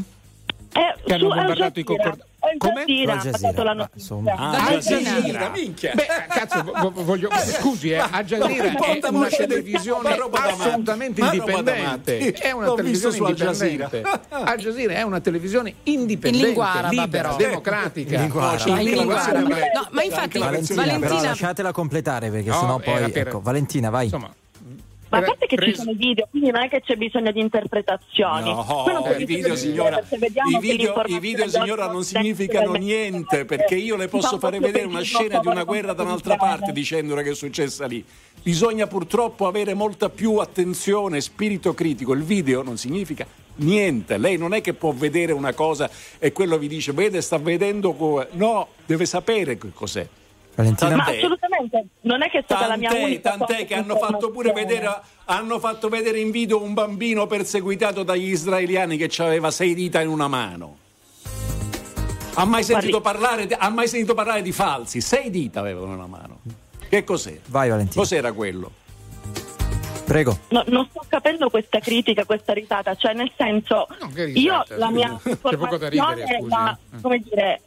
Eh, Che hanno su Al bombardato i Jazeera. concord- Al Come? Jazeera Al ha Jazeera, ma insomma. Ah, Al Jazeera, Jazeera. minchia. Beh, cazzo, vo- vo- voglio, scusi, eh, Al Jazeera No, è una televisione assolutamente indipendente. È una televisione indipendente. Jazeera. Al Jazeera è una televisione indipendente, In lingua araba, libera, però. democratica. In ma infatti, Valentina, lasciatela completare perché No, sennò poi... Ecco, Valentina, vai. Insomma, Ma a parte che ci preso- sono i video, quindi non è che c'è bisogno di interpretazioni. No, capisco video, signora, i video, i video, signora, non significano niente perché io le posso un fare vedere una scena di una guerra da un'altra parte dicendole che è successa lì. Bisogna purtroppo avere molta più attenzione, spirito critico. Il video non significa niente. Lei non è che può vedere una cosa e quello vi dice, vede, sta vedendo. co-". No, deve sapere che cos'è. Valentina, Ma Tant'è. assolutamente, non è che è stata la mia Tant'è, unica tant'è che hanno fatto pure vedere, hanno fatto vedere in video un bambino perseguitato dagli israeliani che aveva sei dita in una mano. Ha mai sentito, parlare, di- ha mai sentito parlare di falsi? Sei dita avevano in una mano. Che cos'era? vai Valentina. Cos'era quello? Prego. No, non sto capendo questa critica, questa risata, cioè nel senso, no, che io risata, la mia C'è poco da eh. come dire,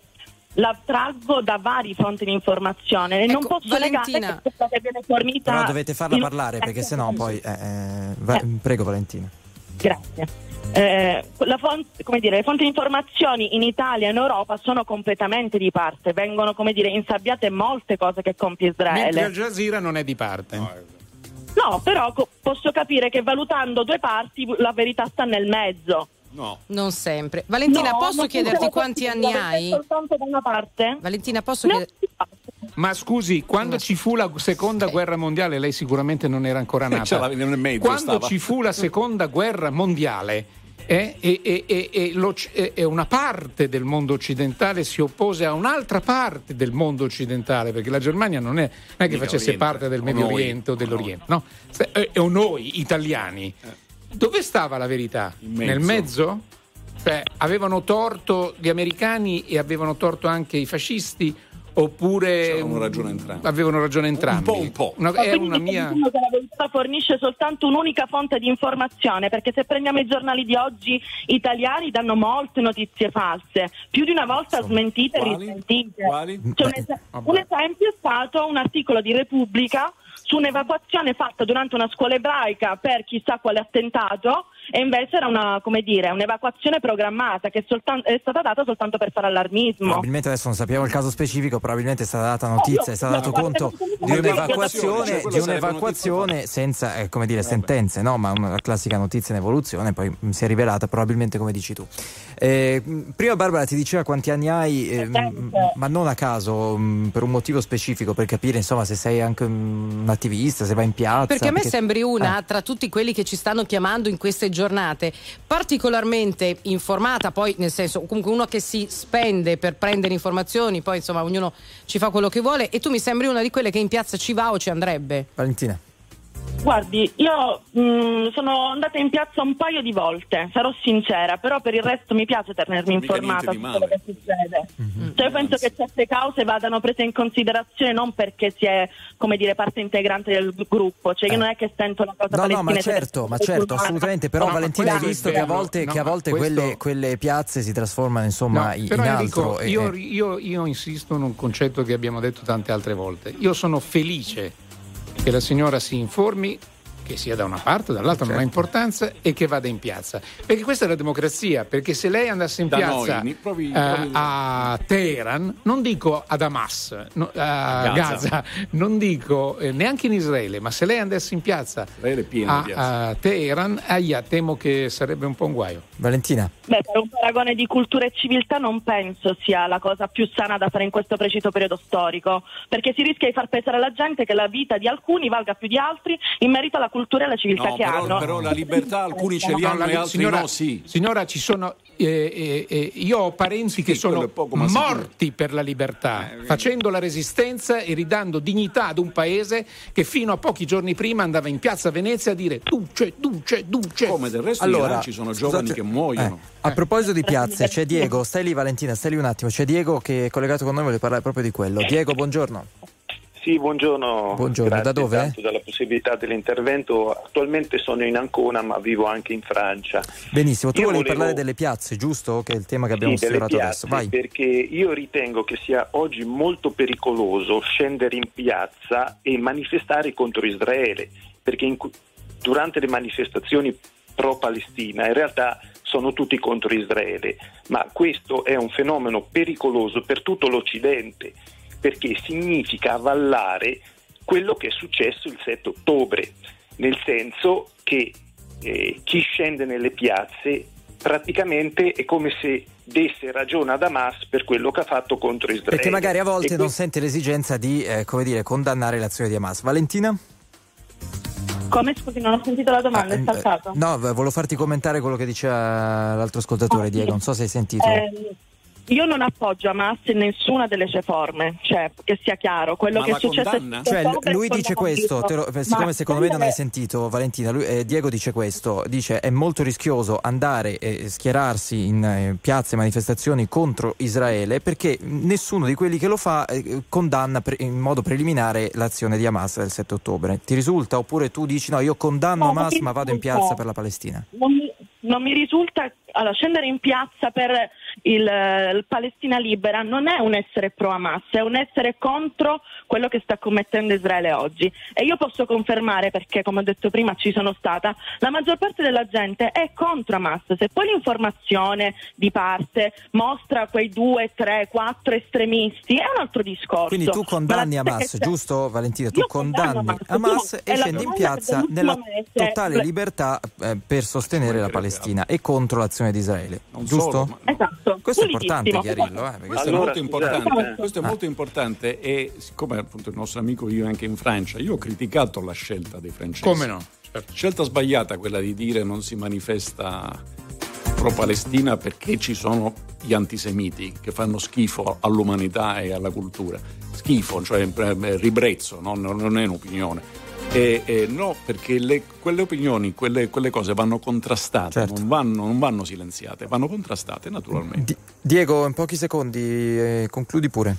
la traggo da varie fonti di informazione e non Ecco, posso negare Valentina. che questa che viene fornita Però dovete farla in- parlare perché sennò poi... eh, eh, va- Eh. Prego Valentina. Grazie. Eh, la fon- come dire, le fonti di informazioni in Italia e in Europa sono completamente di parte, vengono come dire, insabbiate molte cose che compie Mentre Al Israele. Jazeera non è di parte. No, però co- posso capire che valutando due parti la verità sta nel mezzo. No. Non sempre. Valentina, No, posso chiederti quanti così, anni hai? Soltanto da una parte? Valentina, posso No, chiedere... Ma scusi, quando ci fu la seconda guerra mondiale, lei sicuramente non era ancora C'era nata. mezzo Quando stava. ci fu la seconda guerra mondiale, eh, e, e- e- e una parte del mondo occidentale si oppose a un'altra parte del mondo occidentale, perché la Germania non è, non è che facesse Oriente, parte del Medio Oriente o dell'Oriente, no? Eh, O noi italiani. Dove stava la verità? Mezzo. Nel mezzo? Cioè, avevano torto gli americani e avevano torto anche i fascisti? Oppure Avevano ragione entrambi. avevano ragione entrambi? Un po', un po'. Una- è una mia. che la verità fornisce soltanto un'unica fonte di informazione, perché se prendiamo i giornali di oggi italiani danno molte notizie false, più di una volta smentite e Quali? rismentite. Quali? Cioè, un, es- un esempio è stato un articolo di Repubblica su un'evacuazione fatta durante una scuola ebraica per chissà quale attentato e invece era una, come dire, un'evacuazione programmata che soltan- è stata data soltanto per fare allarmismo. Probabilmente adesso non sappiamo il caso specifico, probabilmente è stata data notizia, è stato dato conto di un'evacuazione, di un'evacuazione senza eh, come dire, sentenze, no? ma una classica notizia in evoluzione, poi mh, si è rivelata probabilmente come dici tu. Eh, mh, prima Barbara ti diceva quanti anni hai, eh, mh, ma non a caso, mh, per un motivo specifico, per capire insomma se sei anche un attivista, se vai in piazza. Perché a me sembri una Eh. tra tutti quelli che ci stanno chiamando in queste giornate particolarmente informata, poi nel senso comunque uno che si spende per prendere informazioni, poi insomma ognuno ci fa quello che vuole e tu mi sembri una di quelle che in piazza ci va o ci andrebbe. Valentina. Guardi, io mh, sono andata in piazza un paio di volte, sarò sincera, però per il resto mi piace tenermi informata su quello che succede. Cioè, io penso che certe cause vadano prese in considerazione non perché si è, come dire, parte integrante del gruppo, cioè io non è che sento una cosa No, no, ma palestinese certo, ma certo, assolutamente. Però No, Valentina hai visto che a volte, No, che a volte questo- quelle, quelle piazze si trasformano insomma No, in, però in altro. e- io, e- io- io insisto in un concetto che abbiamo detto tante altre volte. Io sono felice che la signora si informi che sia da una parte, dall'altra non ha Certo. importanza e che vada in piazza. Perché questa è la democrazia, perché se lei andasse in Da piazza noi, ni- provi- eh, provi- a Teheran, non dico ad Hamas, no, a A Gaza. Gaza. non dico eh, neanche in Israele, ma se lei andasse in piazza a, a Teheran, ahia, temo che sarebbe un po' un guaio. Valentina. Beh, per un paragone di cultura e civiltà non penso sia la cosa più sana da fare in questo preciso periodo storico, perché si rischia di far pensare alla gente che la vita di alcuni valga più di altri in merito alla cultura e alla civiltà No, che però, hanno. però la libertà alcuni ce li No, hanno la- e altri signora, no, sì. signora, ci sono. eh, eh, eh, io ho parenti che quello sono poco, morti per la libertà, Eh, facendo la resistenza e ridando dignità ad un paese che fino a pochi giorni prima andava in piazza Venezia a dire duce, duce, duce. Come del resto Allora, ci sono giovani scusate- che muoiono. Eh, a proposito di piazze, c'è Diego, stai lì Valentina, stai lì un attimo, c'è Diego che è collegato con noi, vuole parlare proprio di quello. Diego, buongiorno. Sì, buongiorno. Buongiorno, Grazie da dove? tanto della possibilità dell'intervento. Attualmente sono in Ancona, ma vivo anche in Francia. Benissimo, tu Io volevi volevo- parlare delle piazze, giusto? Che è il tema che abbiamo Sì, sfiorato piazze, adesso. Vai. perché io ritengo che sia oggi molto pericoloso scendere in piazza e manifestare contro Israele, perché in durante le manifestazioni pro-Palestina in realtà sono tutti contro Israele, ma questo è un fenomeno pericoloso per tutto l'Occidente, perché significa avvallare quello che è successo il 7 ottobre, nel senso che eh, chi scende nelle piazze praticamente è come se desse ragione ad Hamas per quello che ha fatto contro Israele. Perché magari a volte E non que- sente l'esigenza di, eh, come dire, condannare l'azione di Hamas. Valentina? Come scusi, non ho sentito la domanda, è Eh, saltato. No, volevo farti commentare quello che diceva l'altro ascoltatore, Ah, Diego, sì. non so se hai sentito. Eh, io non appoggio Hamas in nessuna delle sue forme, cioè che sia chiaro, quello Ma che è successo Cioè, lui dice questo, lo- Ma siccome secondo me non hai sentito Valentina, lui- eh, Diego dice questo, dice è molto rischioso andare e schierarsi in eh, piazze e manifestazioni contro Israele perché nessuno di quelli che lo fa eh, condanna pre- in modo preliminare l'azione di Hamas del 7 ottobre. Ti risulta oppure tu dici no, io condanno No, Hamas ma vado in piazza per la Palestina? non mi, non mi risulta allora, scendere in piazza per il, il Palestina libera non è un essere pro Hamas, è un essere contro quello che sta commettendo Israele oggi. E io posso confermare, perché come ho detto prima ci sono stata, la maggior parte della gente è contro Hamas. Se poi l'informazione di parte mostra quei due, tre, quattro estremisti, è un altro discorso. Quindi tu condanni Hamas, giusto Valentina? Tu condanni Hamas, e scendi in piazza nella totale libertà eh, per sostenere la Palestina e contro l'azione di Israele, giusto? solo, ma- Esatto. Questo è importante chiarirlo, eh, Questo Allora, è importante. Questo è molto importante e siccome appunto il nostro amico vive anche in Francia, io ho criticato la scelta dei francesi. Come no? Certo. Scelta sbagliata quella di dire non si manifesta pro-Palestina perché ci sono gli antisemiti che fanno schifo all'umanità e alla cultura. Schifo, cioè eh, ribrezzo, no? non, non è un'opinione. E, e no, perché le- quelle opinioni, quelle, quelle cose vanno contrastate, Certo. non, vanno, non vanno silenziate, vanno contrastate naturalmente. Di- Diego, in pochi secondi, eh, concludi pure.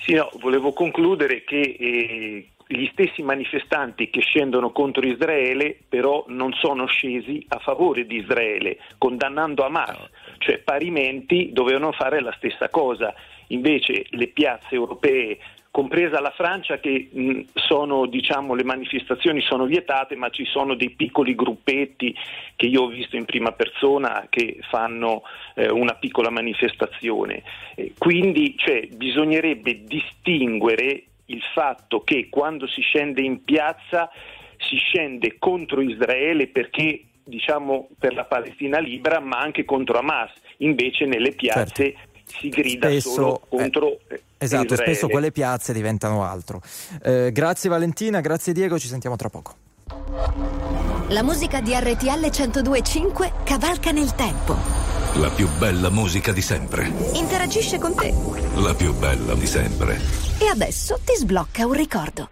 Sì, no, volevo concludere che eh, gli stessi manifestanti che scendono contro Israele però non sono scesi a favore di Israele, condannando Hamas, cioè parimenti dovevano fare la stessa cosa. Invece le piazze europee compresa la Francia che mh, sono, diciamo, le manifestazioni sono vietate, ma ci sono dei piccoli gruppetti che io ho visto in prima persona che fanno eh, una piccola manifestazione. Eh, quindi cioè, bisognerebbe distinguere il fatto che quando si scende in piazza si scende contro Israele perché diciamo per la Palestina libera, ma anche contro Hamas. Invece nelle piazze certo si grida spesso, solo eh, contro eh, Esatto, Israele. spesso quelle piazze diventano altro. Eh, grazie Valentina, grazie Diego, ci sentiamo tra poco. La musica di RTL 102.5 cavalca nel tempo. La più bella musica di sempre. Interagisce con te. La più bella di sempre. E adesso ti sblocca un ricordo.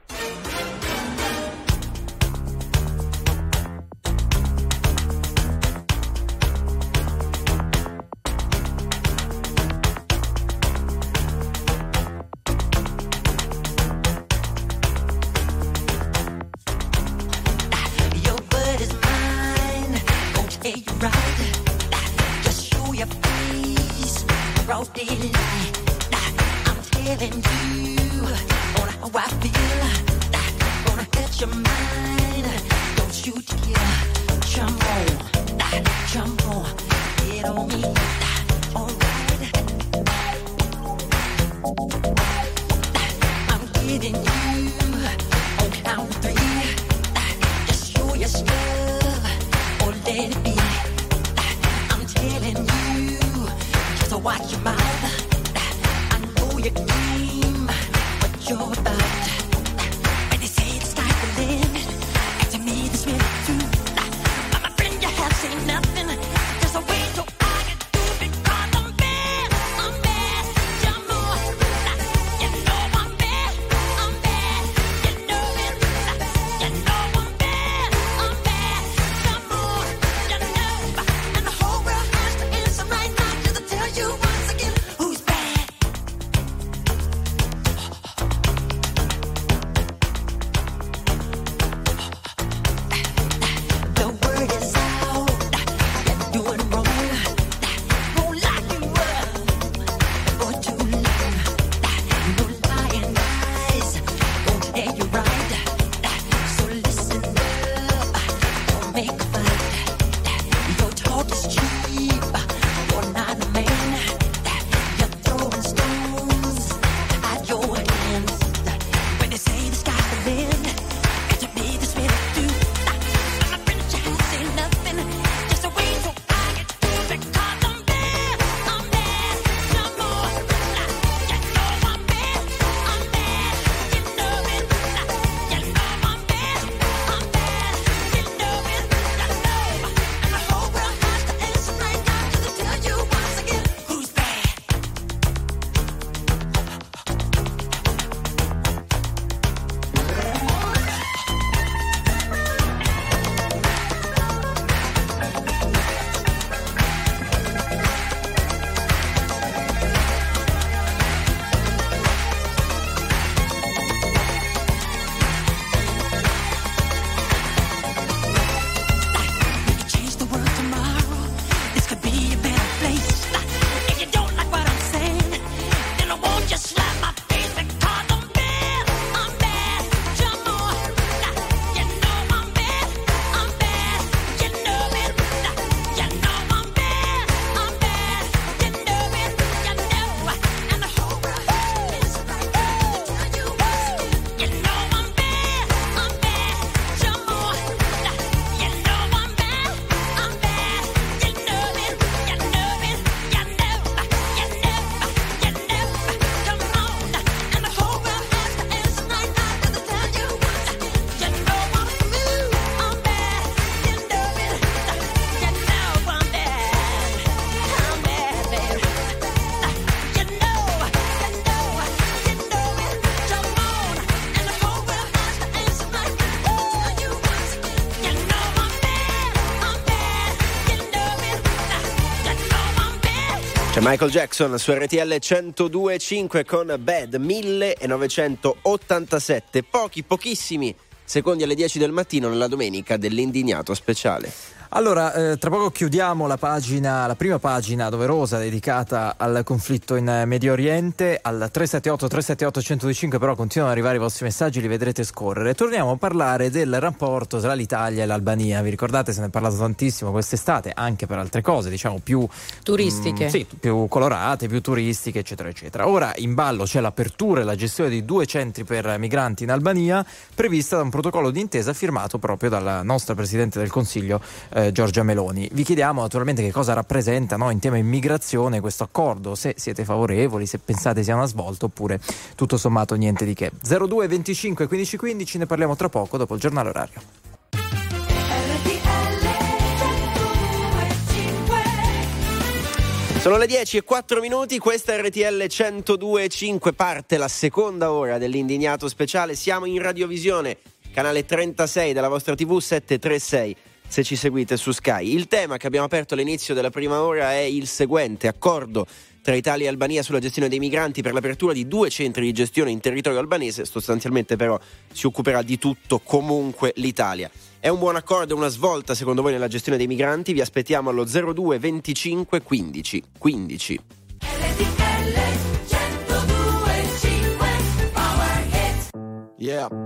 Michael Jackson su RTL 102.5 con Bad 1987, pochi pochissimi secondi alle 10 del mattino nella domenica dell'indignato speciale. Allora, eh, tra poco chiudiamo la pagina, la prima pagina doverosa dedicata al conflitto in Medio Oriente. Al 378 378 125 però continuano ad arrivare i vostri messaggi, li vedrete scorrere. Torniamo a parlare del rapporto tra l'Italia e l'Albania. Vi ricordate, se ne è parlato tantissimo quest'estate, anche per altre cose, diciamo più Turistiche. mm, sì, più colorate, più turistiche, eccetera, eccetera. Ora in ballo c'è l'apertura e la gestione di due centri per migranti in Albania, prevista da un protocollo d'intesa firmato proprio dalla nostra Presidente del Consiglio, eh, Giorgia Meloni. Vi chiediamo naturalmente che cosa rappresenta no, in tema immigrazione questo accordo, se siete favorevoli, se pensate sia una svolta oppure tutto sommato niente di che. 02 25 15 15, ne parliamo tra poco dopo il giornale orario. Sono le 10 e 4 minuti, questa è RTL 102.5, parte la seconda ora dell'indignato speciale. Siamo in radiovisione, canale 36 della vostra TV 736 se ci seguite su Sky. Il tema che abbiamo aperto all'inizio della prima ora è il seguente, accordo tra Italia e Albania sulla gestione dei migranti per l'apertura di due centri di gestione in territorio albanese, sostanzialmente però si occuperà di tutto comunque l'Italia. È un buon accordo, una svolta secondo voi nella gestione dei migranti? Vi aspettiamo allo 02 25 15 15. Yeah.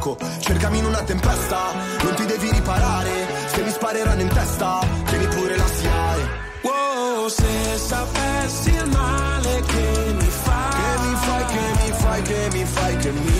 Yoko Cercami in una tempesta, non ti devi riparare Se mi spareranno in testa, tieni pure la SIAE Wow, se sapessi il male che mi fai Che mi fai, che mi fai, che mi fai, che mi hai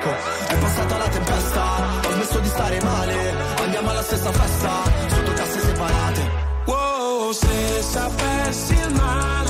fuoco È passata la tempesta, ho smesso di stare male. Andiamo alla stessa festa, sotto casse separate. Wow, se sapessi il male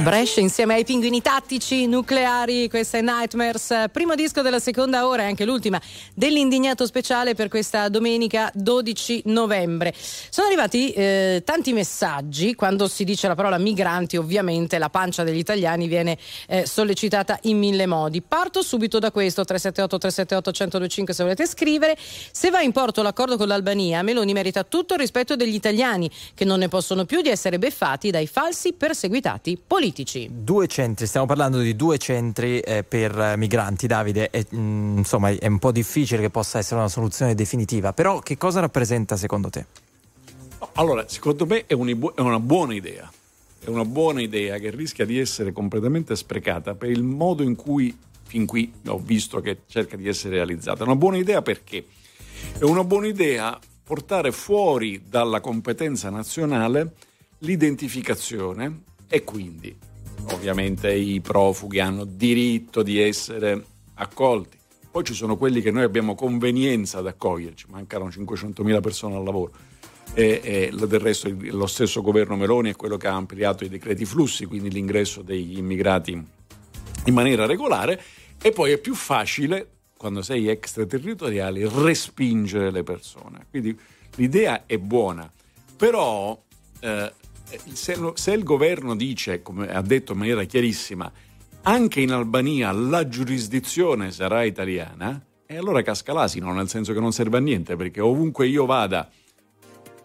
Brescia insieme ai pinguini tattici nucleari, questa è Nightmares, primo disco della seconda ora e anche l'ultima dell'indignato speciale per questa domenica 12 novembre. Sono arrivati eh, tanti messaggi, quando si dice la parola migranti ovviamente la pancia degli italiani viene eh, sollecitata in mille modi. Parto subito da questo 378 378 1025 se volete scrivere. Se va in porto l'accordo con l'Albania, Meloni merita tutto il rispetto degli italiani che non ne possono più di essere beffati dai falsi perseguitati politici. Due centri, stiamo parlando di due centri eh, per migranti, Davide. E, mm, insomma, è un po' difficile che possa essere una soluzione definitiva, però che cosa rappresenta secondo te? Allora, secondo me è, un- è una buona idea. È una buona idea che rischia di essere completamente sprecata per il modo in cui fin qui ho visto che cerca di essere realizzata. È una buona idea perché è una buona idea portare fuori dalla competenza nazionale l'identificazione e quindi ovviamente i profughi hanno diritto di essere accolti. Poi ci sono quelli che noi abbiamo convenienza ad accoglierci, mancano 500.000 persone al lavoro. E, e del resto lo stesso governo Meloni è quello che ha ampliato i decreti flussi, quindi l'ingresso degli immigrati in maniera regolare e poi è più facile quando sei extraterritoriale respingere le persone. Quindi l'idea è buona, però eh, se, lo- se il governo dice, come ha detto in maniera chiarissima, anche in Albania la giurisdizione sarà italiana, e allora casca l'asino, nel senso che non serve a niente, perché ovunque io vada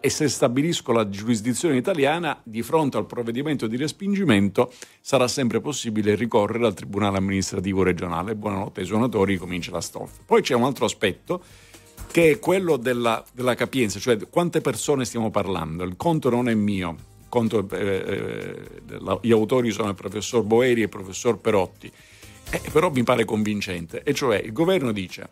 e se stabilisco la giurisdizione italiana, di fronte al provvedimento di respingimento sarà sempre possibile ricorrere al Tribunale amministrativo regionale. Buonanotte ai suonatori, comincia la stoffa. Poi c'è un altro aspetto che è quello della, della capienza, cioè quante persone stiamo parlando. Il conto non è mio, il conto, eh, eh, gli autori sono il professor Boeri e il professor Perotti, Eh, però mi pare convincente, e cioè il governo dice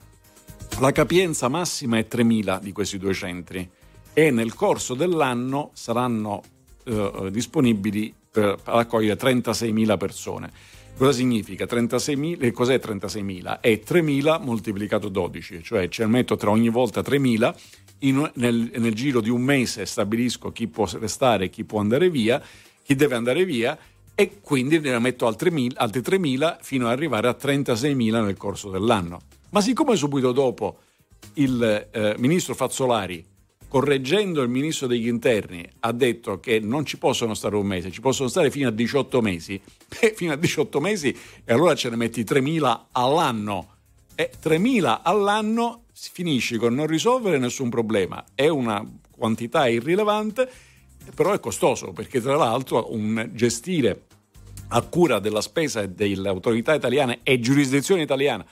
la capienza massima è 3.000 di questi due centri e nel corso dell'anno saranno eh, disponibili per accogliere 36.000 persone. Cosa significa? 36.000, e cos'è 36.000? È 3.000 moltiplicato 12, cioè ne metto tra ogni volta 3.000, in- nel, nel giro di un mese stabilisco chi può restare chi può andare via, chi deve andare via e quindi ne metto altri 3.000 altri 3.000 fino ad arrivare a 36.000 nel corso dell'anno. Ma siccome subito dopo il eh, ministro Fazzolari, correggendo il ministro degli interni, ha detto che non ci possono stare un mese, ci possono stare fino a 18 mesi, beh, fino a 18 mesi e allora ce ne metti 3.000 all'anno. E 3.000 all'anno si finisce con non risolvere nessun problema, è una quantità irrilevante, però è costoso perché tra l'altro un gestire a cura della spesa delle autorità italiane e giurisdizione italiana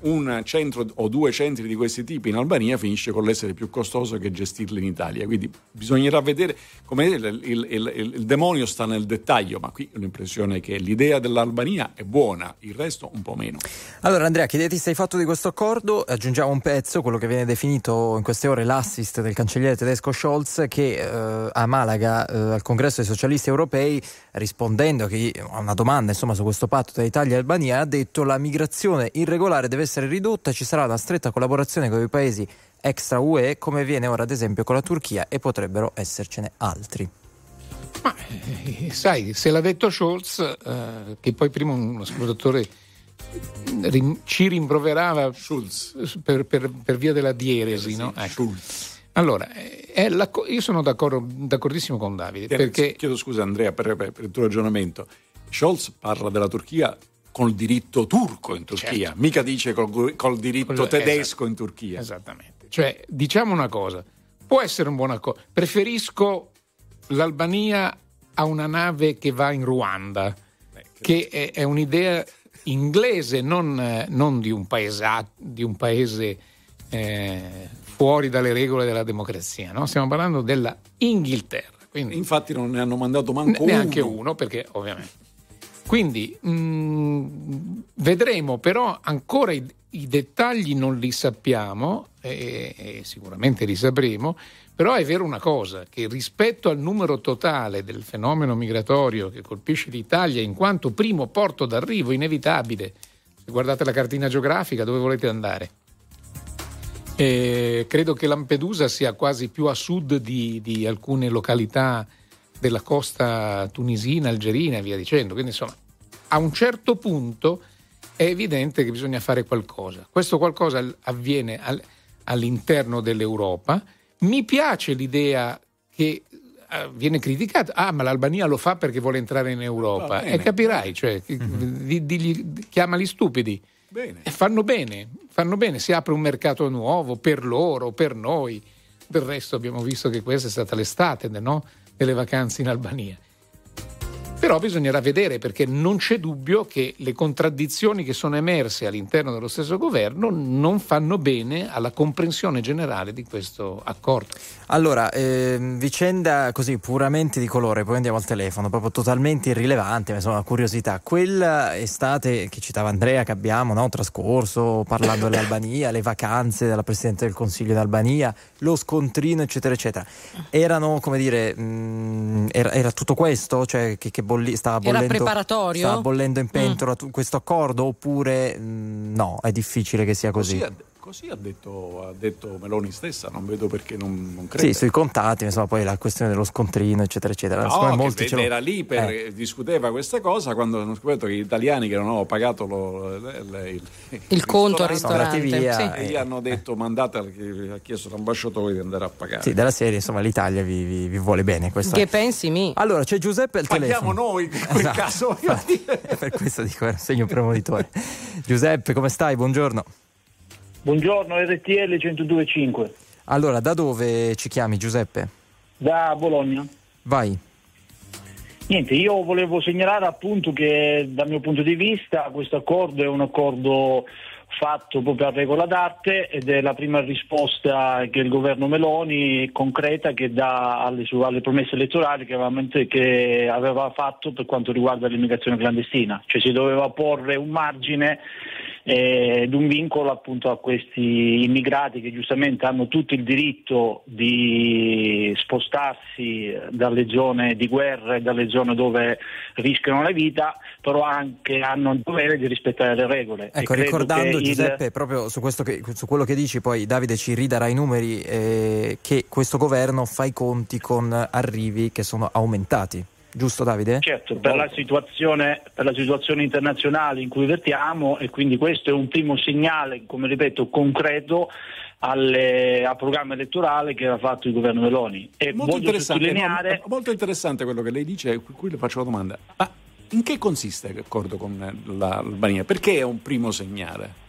un centro o due centri di questi tipi in Albania finisce con l'essere più costoso che gestirli in Italia. Quindi bisognerà vedere come il, il- il- il- demonio sta nel dettaglio, ma qui ho l'impressione che l'idea dell'Albania è buona, il resto un po' meno. Allora Andrea, che idea ti sei fatto di questo accordo? Aggiungiamo un pezzo, quello che viene definito in queste ore l'assist del cancelliere tedesco Scholz che eh, a Malaga eh, al congresso dei socialisti europei rispondendo a una domanda insomma, su questo patto tra Italia e Albania ha detto la migrazione irregolare deve essere ridotta, ci sarà una stretta collaborazione con i paesi extra UE come viene ora ad esempio con la Turchia e potrebbero essercene altri. Eh, sai, se l'ha detto Scholz, eh, che poi prima un ascoltatore rim- ci rimproverava per, per- per via della dieresi, no? Ecco. Allora, eh, è la co- io sono d'accordo, d'accordissimo con Davide, perché Chiedo scusa Andrea per, per- per il tuo ragionamento. Scholz parla della Turchia col diritto turco in Turchia, Certo. mica dice col, col diritto Quello- tedesco esatto. in Turchia. Esattamente. Cioè, diciamo una cosa, può essere un buon accordo. Preferisco l'Albania a una nave che va in Ruanda, che è, è un'idea inglese, non, non di un paesa- di un paese eh, fuori dalle regole della democrazia. no? Stiamo parlando della Inghilterra. Quindi, Infatti non ne hanno mandato manco neanche uno. uno, perché ovviamente. Quindi mh, vedremo, però ancora i, i dettagli non li sappiamo e, e sicuramente li sapremo, però è vero una cosa, che rispetto al numero totale del fenomeno migratorio che colpisce l'Italia in quanto primo porto d'arrivo inevitabile, se guardate la cartina geografica dove volete andare, eh, credo che Lampedusa sia quasi più a sud di, di alcune località della costa tunisina, algerina e via dicendo. Quindi insomma, a un certo punto è evidente che bisogna fare qualcosa. Questo qualcosa avviene al- all'interno dell'Europa. Mi piace l'idea che eh, viene criticata, ah ma l'Albania lo fa perché vuole entrare in Europa e capirai, cioè, di- digli- chiamali stupidi. Bene. E fanno bene, fanno bene, si apre un mercato nuovo per loro, per noi. Del resto abbiamo visto che questa è stata l'estate no? Delle vacanze in Albania. Però bisognerà vedere perché non c'è dubbio che le contraddizioni che sono emerse all'interno dello stesso governo non fanno bene alla comprensione generale di questo accordo. Allora, ehm, vicenda così puramente di colore, poi andiamo al telefono, proprio totalmente irrilevante, ma insomma, curiosità. Quella estate che citava Andrea che abbiamo no, trascorso parlando dell'Albania, le vacanze della Presidente del Consiglio in Albania, lo scontrino, eccetera, eccetera. Erano, come dire, mh, era, era tutto questo? Cioè, che, che bolli- stava Era bollendo, preparatorio? Stava bollendo in pentola tu- questo accordo oppure mh, no, è difficile che sia così? Così, così ha detto, ha detto Meloni stessa, non vedo perché non, non Sì, crede. sui contatti, insomma, poi la questione dello scontrino, eccetera, eccetera. No, molti che ce era lì per Eh. discuteva questa cosa quando hanno scoperto che gli italiani che non avevano pagato lo- le- le- il, Il conto al ristorante. via, sì. e gli hanno detto mandate al- che ha chiesto l'ambasciatore di andare a pagare. Sì, della serie, insomma, l'Italia vi, vi- vi vuole bene. questo Che pensi mi? Allora, c'è Giuseppe al Paghiamo telefono. noi in quel Esatto. caso. per questo dico, era un segno premonitore. Giuseppe, come stai? Buongiorno. Buongiorno RTL 102.5 Allora, da dove ci chiami, Giuseppe? da Bologna. Vai. Niente, io volevo segnalare appunto che dal mio punto di vista questo accordo è un accordo fatto proprio a regola d'arte ed è la prima risposta che il governo Meloni concreta che dà alle, sue- alle promesse elettorali che aveva, che aveva fatto per quanto riguarda l'immigrazione clandestina, cioè si doveva porre un margine ed un vincolo appunto a questi immigrati che giustamente hanno tutto il diritto di spostarsi dalle zone di guerra e dalle zone dove rischiano la vita, però anche hanno il dovere di rispettare le regole. Ecco, ricordando che il- Giuseppe, proprio su, questo che- su quello che dici, poi Davide ci ridarà i numeri, eh, che questo governo fa i conti con arrivi che sono aumentati. Giusto Davide? Certo, per la, situazione, per la situazione internazionale in cui vertiamo e quindi questo è un primo segnale, come ripeto, concreto alle- al programma elettorale che aveva fatto il governo Meloni. E Molto interessante, sottolineare... no, molto interessante quello che lei dice, e qui le faccio la domanda. Ma in che consiste l'accordo con l'Albania? Perché è un primo segnale?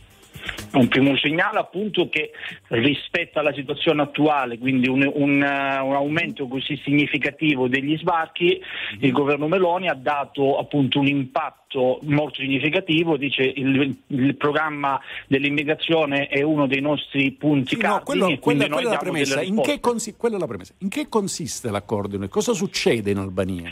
Un primo segnale appunto che rispetto alla situazione attuale, quindi un, un, eh, un aumento così significativo degli sbarchi, il governo Meloni ha dato appunto un impatto molto significativo, dice il, il programma dell'immigrazione è uno dei nostri punti Sì, no, quello- e quella, quella premessa. In che consi- quella è la premessa. In che consiste l'accordo? Cosa succede in Albania?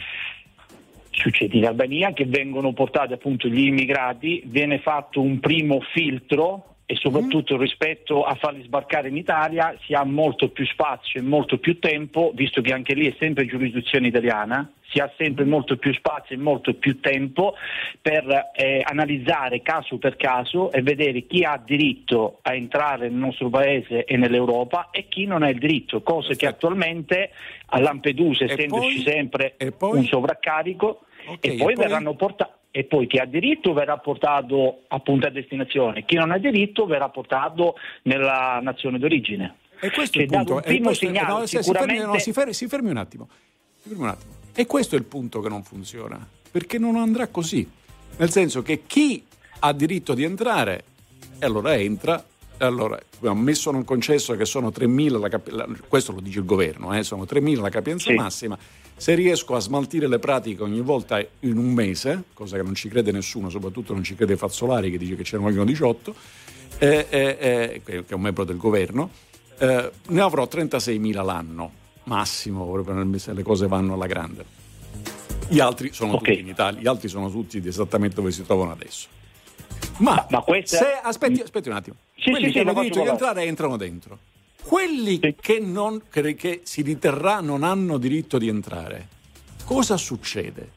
Succede in Albania che vengono portati appunto gli immigrati, viene fatto un primo filtro e soprattutto rispetto a farli sbarcare in Italia si ha molto più spazio e molto più tempo, visto che anche lì è sempre giurisdizione italiana, si ha sempre molto più spazio e molto più tempo per eh, analizzare caso per caso e vedere chi ha diritto a entrare nel nostro paese e nell'Europa e chi non ha il diritto, cose che attualmente a Lampedusa, essendoci sempre poi? un sovraccarico, Ok, e e poi poi? verranno portati. E poi chi ha diritto verrà portato appunto a destinazione, chi non ha diritto verrà portato nella nazione d'origine. E questo C'è è il punto. e primo questo- segnale, no, si- si sicuramente fermi, no, si, fermi, si fermi un attimo. Si fermi un attimo. E questo è il punto che non funziona. Perché non andrà così. Nel senso che chi ha diritto di entrare, e allora entra. Allora, ammesso non concesso che sono 3.000, la capi- la- questo lo dice il governo, eh, sono 3.000 la capienza Sì. massima, se riesco a smaltire le pratiche ogni volta in un mese, cosa che non ci crede nessuno, soprattutto non ci crede Fazzolari che dice che ce ne vogliono 18, eh, eh, eh, che è un membro del governo, eh, ne avrò 36.000 l'anno, massimo, proprio se le cose vanno alla grande. Gli altri sono Ok. tutti in Italia, gli altri sono tutti esattamente dove si trovano adesso. Ma, ma questa- se, aspetti, aspetti un attimo, Sì, quelli sì, che sì, hanno diritto di entrare entrano dentro. Quelli che, non, che, che si riterrà non hanno diritto di entrare, cosa succede?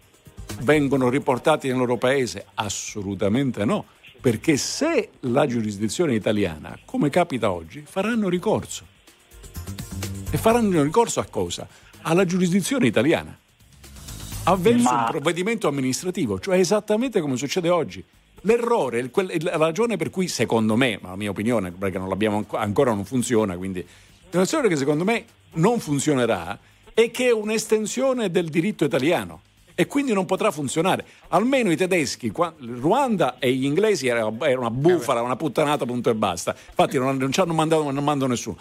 Vengono riportati nel loro paese? Assolutamente no, perché se la giurisdizione italiana, come capita oggi, faranno ricorso. E faranno ricorso a cosa? Alla giurisdizione italiana. avverso Ma- un provvedimento amministrativo, cioè esattamente come succede oggi. L'errore, la ragione per cui secondo me, ma la mia opinione, perché non l'abbiamo anco- ancora non funziona, quindi la ragione che secondo me non funzionerà è che è un'estensione del diritto italiano e quindi non potrà funzionare. Almeno i tedeschi, Ruanda e gli inglesi era una bufala, una puttanata, punto e basta. Infatti non, non ci hanno mandato, non mandano nessuno.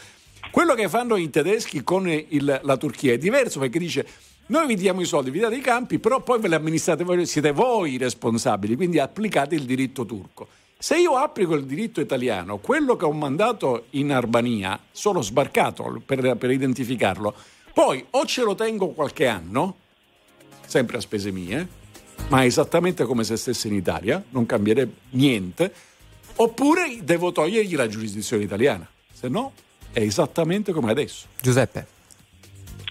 Quello che fanno i tedeschi con il- la Turchia è diverso perché dice noi vi diamo i soldi, vi date i campi, però poi ve li amministrate voi, siete voi i responsabili, quindi applicate il diritto turco. Se io applico il diritto italiano, quello che ho mandato in Albania, solo sbarcato per, per identificarlo, poi o ce lo tengo qualche anno, sempre a spese mie, ma esattamente come se stesse in Italia, non cambierebbe niente, oppure devo togliergli la giurisdizione italiana, se no è esattamente come adesso. Giuseppe.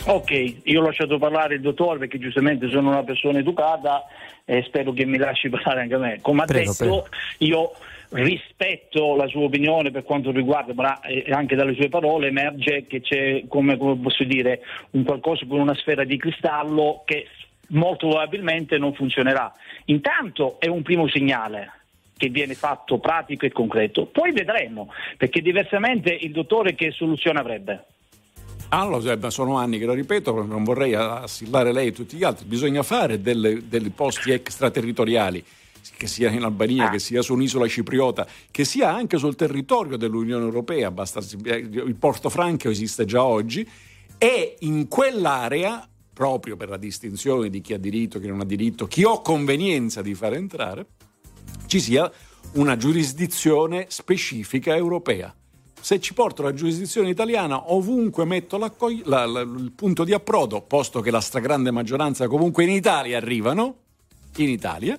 Ok, io ho lasciato parlare il dottore perché giustamente sono una persona educata e spero che mi lasci parlare anche a me. Come ha Prego, detto, prego. io rispetto la sua opinione per quanto riguarda, ma eh, anche dalle sue parole emerge che c'è, come, come posso dire, un qualcosa con una sfera di cristallo che molto probabilmente non funzionerà. Intanto è un primo segnale che viene fatto pratico e concreto, poi vedremo, perché diversamente il dottore che soluzione avrebbe? Allora, eh, sono anni che lo ripeto, non vorrei assillare lei e tutti gli altri, bisogna fare delle, dei posti extraterritoriali, che sia in Albania, che sia su un'isola cipriota, che sia anche sul territorio dell'Unione Europea, basta, il Porto Franco esiste già oggi, e in quell'area, proprio per la distinzione di chi ha diritto, chi non ha diritto, chi ho convenienza di fare entrare, ci sia una giurisdizione specifica europea. Se ci porto la giurisdizione italiana, ovunque metto la- la- il punto di approdo, posto che la stragrande maggioranza comunque in Italia arrivano, in Italia,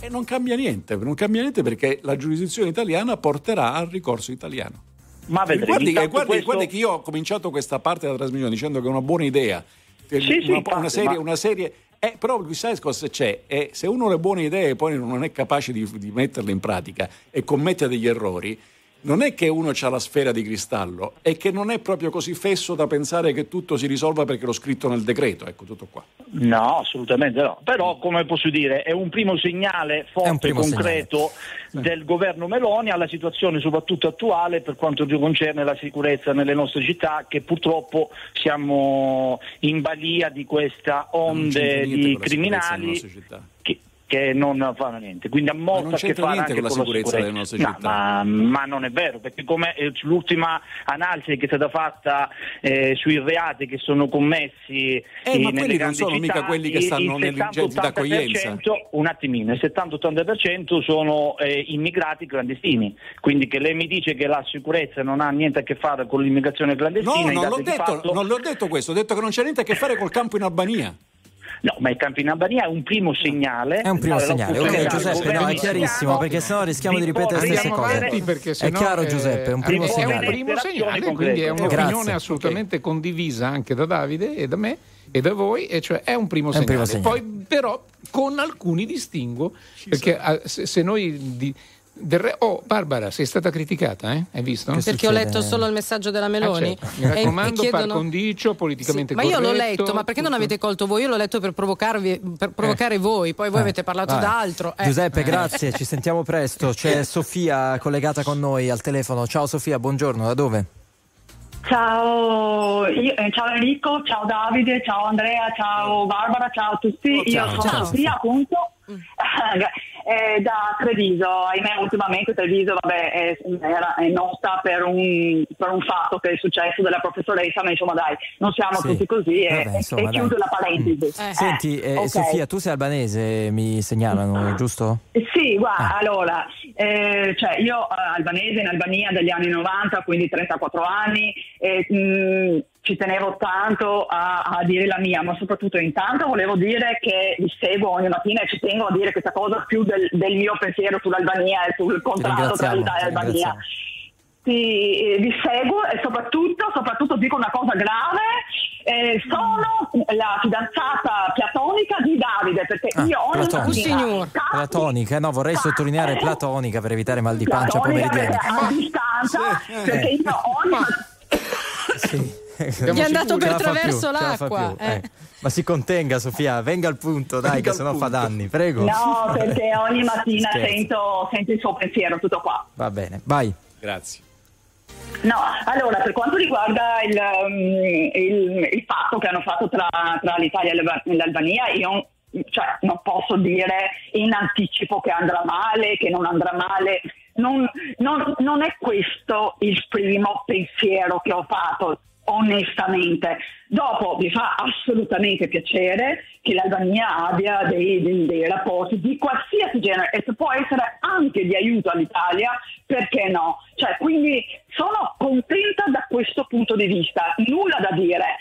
e non cambia niente, non cambia niente perché la giurisdizione italiana porterà al ricorso italiano. Ma E vedremo. guardi, e guardi- questo- guardi che io ho cominciato questa parte della trasmissione dicendo che è una buona idea. Sì, sì, una, infatti, una serie, ma- una serie eh, però sai cosa c'è? Eh, se uno ha le buone idee e poi non è capace di, di metterle in pratica e commette degli errori, non è che uno ha la sfera di cristallo, è che non è proprio così fesso da pensare che tutto si risolva perché l'ho scritto nel decreto. Ecco, tutto qua. No, assolutamente no. Però, come posso dire, è un primo segnale forte e concreto del governo Meloni alla situazione soprattutto attuale per quanto concerne la sicurezza nelle nostre città, che purtroppo siamo in balia di questa onde di criminali nostre città. Che, non fanno niente. Quindi ha molto a che fare anche con la sicurezza delle nostre No, città. ma, ma non è vero, perché come eh, l'ultima analisi che è stata fatta eh, sui reati che sono commessi Eh, ma in- quelli nelle non sono mica città, quelli che stanno agenti 70-80%, d'accoglienza. Un attimino, il 70-80% sono eh, immigrati clandestini, quindi che lei mi dice che la sicurezza non ha niente a che fare con l'immigrazione clandestina. No, non l'ho, detto, fatto- non l'ho detto questo, ho detto che non c'è niente a che fare col campo in Albania. No, ma il campo in Albania è un primo segnale. È un primo segnale, ok Giuseppe, no, è chiarissimo perché sennò rischiamo di ripetere le stesse cose. È chiaro Giuseppe, è un primo è un segnale. primo segnale, quindi è un'opinione assolutamente condivisa anche da Davide e da me e da voi, e cioè è un primo È un segnale. primo segnale. Poi però con alcuni distinguo, perché se, se noi di- re- oh, Barbara, sei stata criticata, eh? Hai visto? Perché ho letto solo il messaggio della Meloni. Ah, certo. Mi E- e raccomando, chiedono- par condicio, politicamente Sì, ma io l'ho letto, ma perché non tutto. avete colto voi? Io l'ho letto per, provocarvi, per provocare voi, poi voi Eh, avete parlato d'altro. eh. Giuseppe, Eh. grazie, ci sentiamo presto. C'è Sofia collegata con noi al telefono. Ciao Sofia, buongiorno, da dove? Ciao, io- eh, ciao Enrico, ciao Davide, ciao Andrea, ciao Barbara, ciao a tutti. Ciao, io sono ciao, Sofia, appunto, eh, da Treviso. Ahimè, ultimamente Treviso vabbè, è, era- è nota per un, per un fatto che è successo della professoressa, ma insomma dai, non siamo Sì. tutti così e, Vabbè, insomma, e chiudo la parentesi. Eh, Senti, eh, ok. Sofia, tu sei albanese, mi segnalano, giusto? Sì, guarda, Ah. allora, eh, cioè io eh, albanese in Albania dagli anni 90, quindi 34 anni, e, mh, ci tenevo tanto a, a dire la mia, ma soprattutto intanto volevo dire che vi seguo ogni mattina e ci tengo a dire questa cosa più del, del mio pensiero sull'Albania e sul contrasto tra l'Italia e ti. Sì, eh, vi seguo e soprattutto, soprattutto dico una cosa grave, eh, sono la fidanzata platonica di Davide perché io ogni Platonica. mattina Platonica, no, vorrei sottolineare platonica per evitare mal di pancia pomeridiani. perché a distanza perché io ogni Sì. Gli è andato per la fa traverso più, la fa l'acqua. più, eh. eh. Ma si contenga Sofia, venga al punto, dai, Venga che sennò fa punto. danni, prego. No, perché ogni mattina sento, sento il suo pensiero, tutto qua. Va bene, vai. Grazie. No, allora per quanto riguarda il, um, il- il patto che hanno fatto tra, tra l'Italia e l'Albania, io cioè, non posso dire in anticipo che andrà male, che non andrà male. Non, non- non è questo il primo pensiero che ho fatto, onestamente. Dopo mi fa assolutamente piacere che l'Albania abbia dei, dei- dei rapporti di qualsiasi genere e se può essere anche di aiuto all'Italia, perché no? Cioè, quindi sono contenta da questo punto di vista, nulla da dire.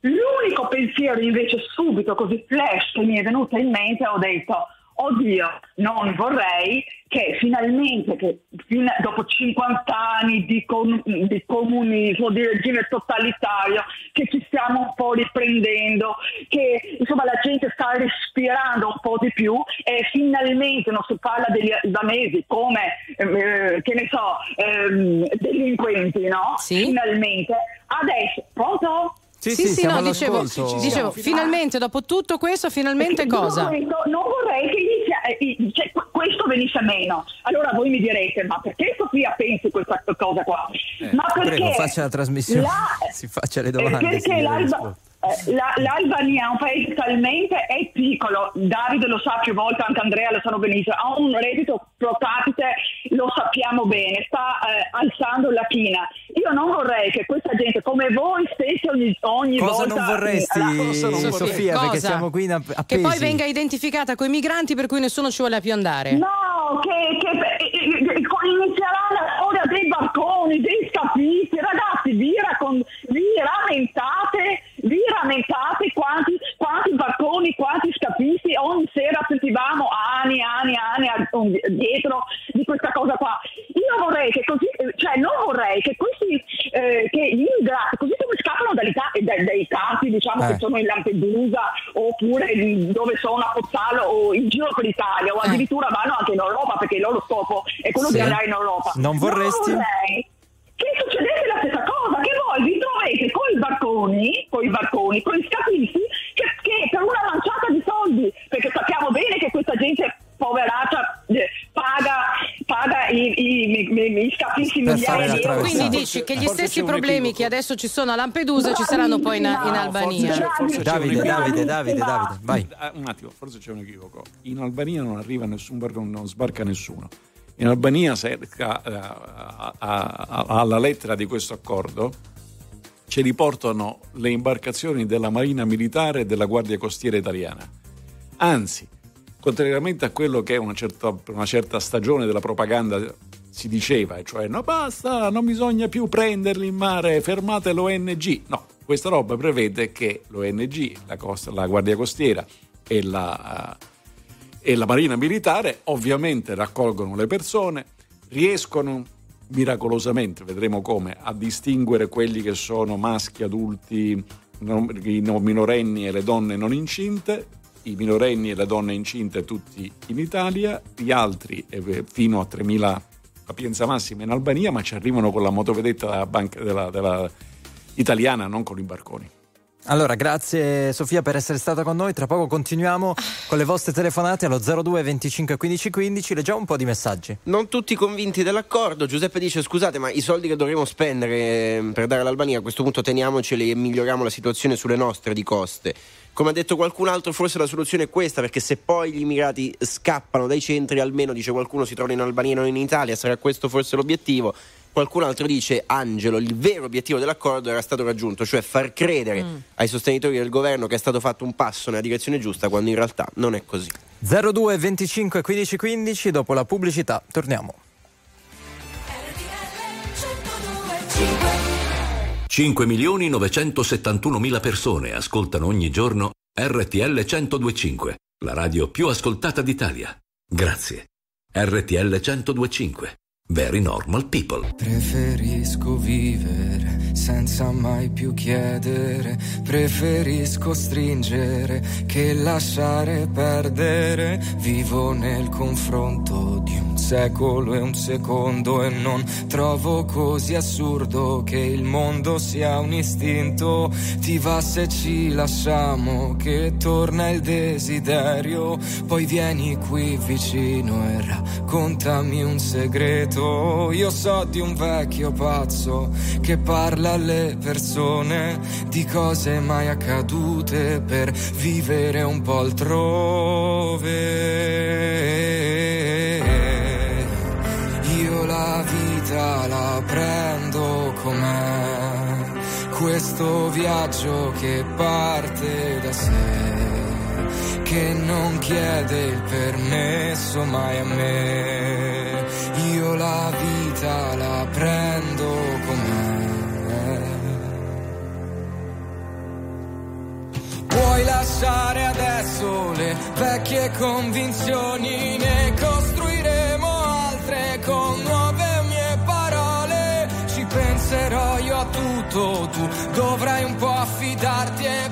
L'unico pensiero invece subito così flash che mi è venuto in mente ho detto oddio non vorrei che finalmente che fin- dopo 50 anni di, com- di comunismo di regime totalitario che ci stiamo un po' riprendendo che insomma la gente sta respirando un po' di più e finalmente non si parla degli albanesi come eh, che ne so ehm, delinquenti no? finalmente adesso pronto? Sì, sì, sì, siamo no, dicevo, dicevo, finalmente dopo tutto questo, finalmente cosa? questo, non vorrei che inizia- eh, eh, cioè, qu- questo venisse meno. Allora voi mi direte, ma perché Sofia pensi questa cosa qua? ma perché Prego, faccia la trasmissione, la- si faccia le eh, domande. si perché l'Alba- eh, la- l'Albania è un paese talmente è piccolo, Davide lo sa più volte, anche Andrea lo sanno benissimo, ha un reddito pro capite, lo sappiamo bene, sta eh, alzando la china. Io non vorrei che questa gente, come voi stessi ogni, ogni Cosa volta... non vorresti, la- Sofia, perché Cosa? siamo qui in app- Che appesi. poi venga identificata coi migranti per cui nessuno ci vuole più andare. No, che, che eh, eh, eh, inizierà la storia dei barconi, dei scafisti. Ragazzi, vi, raccon- vi lamentate, vi lamentate quanti, quanti barconi, quanti scafisti ogni sera sentivamo anni, anni, anni dietro di questa cosa qua. Io vorrei che così, eh, cioè non vorrei che questi, eh, che gli immigrati, così come scappano dai, dai campi, diciamo Eh. che sono in Lampedusa, oppure dove sono a Pozzallo o in giro per l'Italia, o addirittura vanno anche in Europa perché il loro scopo è quello Sì. di andare in Europa. Non vorresti? vorrei che succedesse la stessa cosa, che voi vi trovate con i barconi, con i barconi, con i scafisti, che, che per una manciata di soldi, perché sappiamo bene che questa gente poveraccia eh, paga, paga i, i, i, i scafisti migliaia. Quindi dici che gli Forse stessi problemi che adesso ci sono a Lampedusa ci saranno poi in, in Albania. Davide. Davide, Davide, Davide, vai. Ah, Un attimo, forse c'è un equivoco. In Albania non arriva nessun barcone, non sbarca nessuno. In Albania, cerca, eh, alla lettera di questo accordo, ci riportano le imbarcazioni della Marina Militare e della Guardia Costiera Italiana. Anzi, contrariamente a quello che una certa, una certa stagione della propaganda si diceva, cioè no basta, non bisogna più prenderli in mare, fermate l'ONG. No, questa roba prevede che l'ONG, la, costa- la Guardia Costiera e la, e la Marina Militare ovviamente raccolgono le persone, riescono miracolosamente, vedremo come, a distinguere quelli che sono maschi, adulti, i no- minorenni e le donne non incinte, i minorenni e le donne incinte tutti in Italia, gli altri eh, fino a 3.000 capienza massima in Albania, ma ci arrivano con la motovedetta della della- della italiana, non con i barconi. Allora, grazie Sofia per essere stata con noi. Tra poco continuiamo con le vostre telefonate allo 02 25 15 15. Leggiamo un po' di messaggi. Non tutti convinti dell'accordo. Giuseppe dice: Scusate, ma i soldi che dovremo spendere eh, per dare all'Albania a questo punto teniamoceli e miglioriamo la situazione sulle nostre di coste. Come ha detto qualcun altro, forse la soluzione è questa, perché se poi gli immigrati scappano dai centri, almeno dice qualcuno si trovano in Albania non in Italia, sarà questo forse l'obiettivo. Qualcun altro dice, Angelo, il vero obiettivo dell'accordo era stato raggiunto, cioè far credere ai sostenitori del governo che è stato fatto un passo nella direzione giusta, quando in realtà non è così. 02 25 15 15. Dopo la pubblicità, torniamo. 5 milioni 971 mila persone ascoltano ogni giorno RTL 1025, la radio più ascoltata d'Italia. Grazie. RTL 1025. Very normal people. Preferisco vivere senza mai più chiedere, preferisco stringere che lasciare perdere. Vivo nel confronto di un secolo e un secondo e non trovo così assurdo che il mondo sia un istinto. Ti va se ci lasciamo che torna il desiderio, poi vieni qui vicino e raccontami un segreto. Io so di un vecchio pazzo che parla alle persone di cose mai accadute per vivere un po' altrove. Io la vita la prendo com'è, questo viaggio che parte da sé, che non chiede il permesso mai a me. Io la vita la prendo com'è. Puoi lasciare adesso le vecchie convinzioni, ne costruiremo altre con nuove mie parole. Ci penserò io a tutto, tu dovrai un po' affidarti e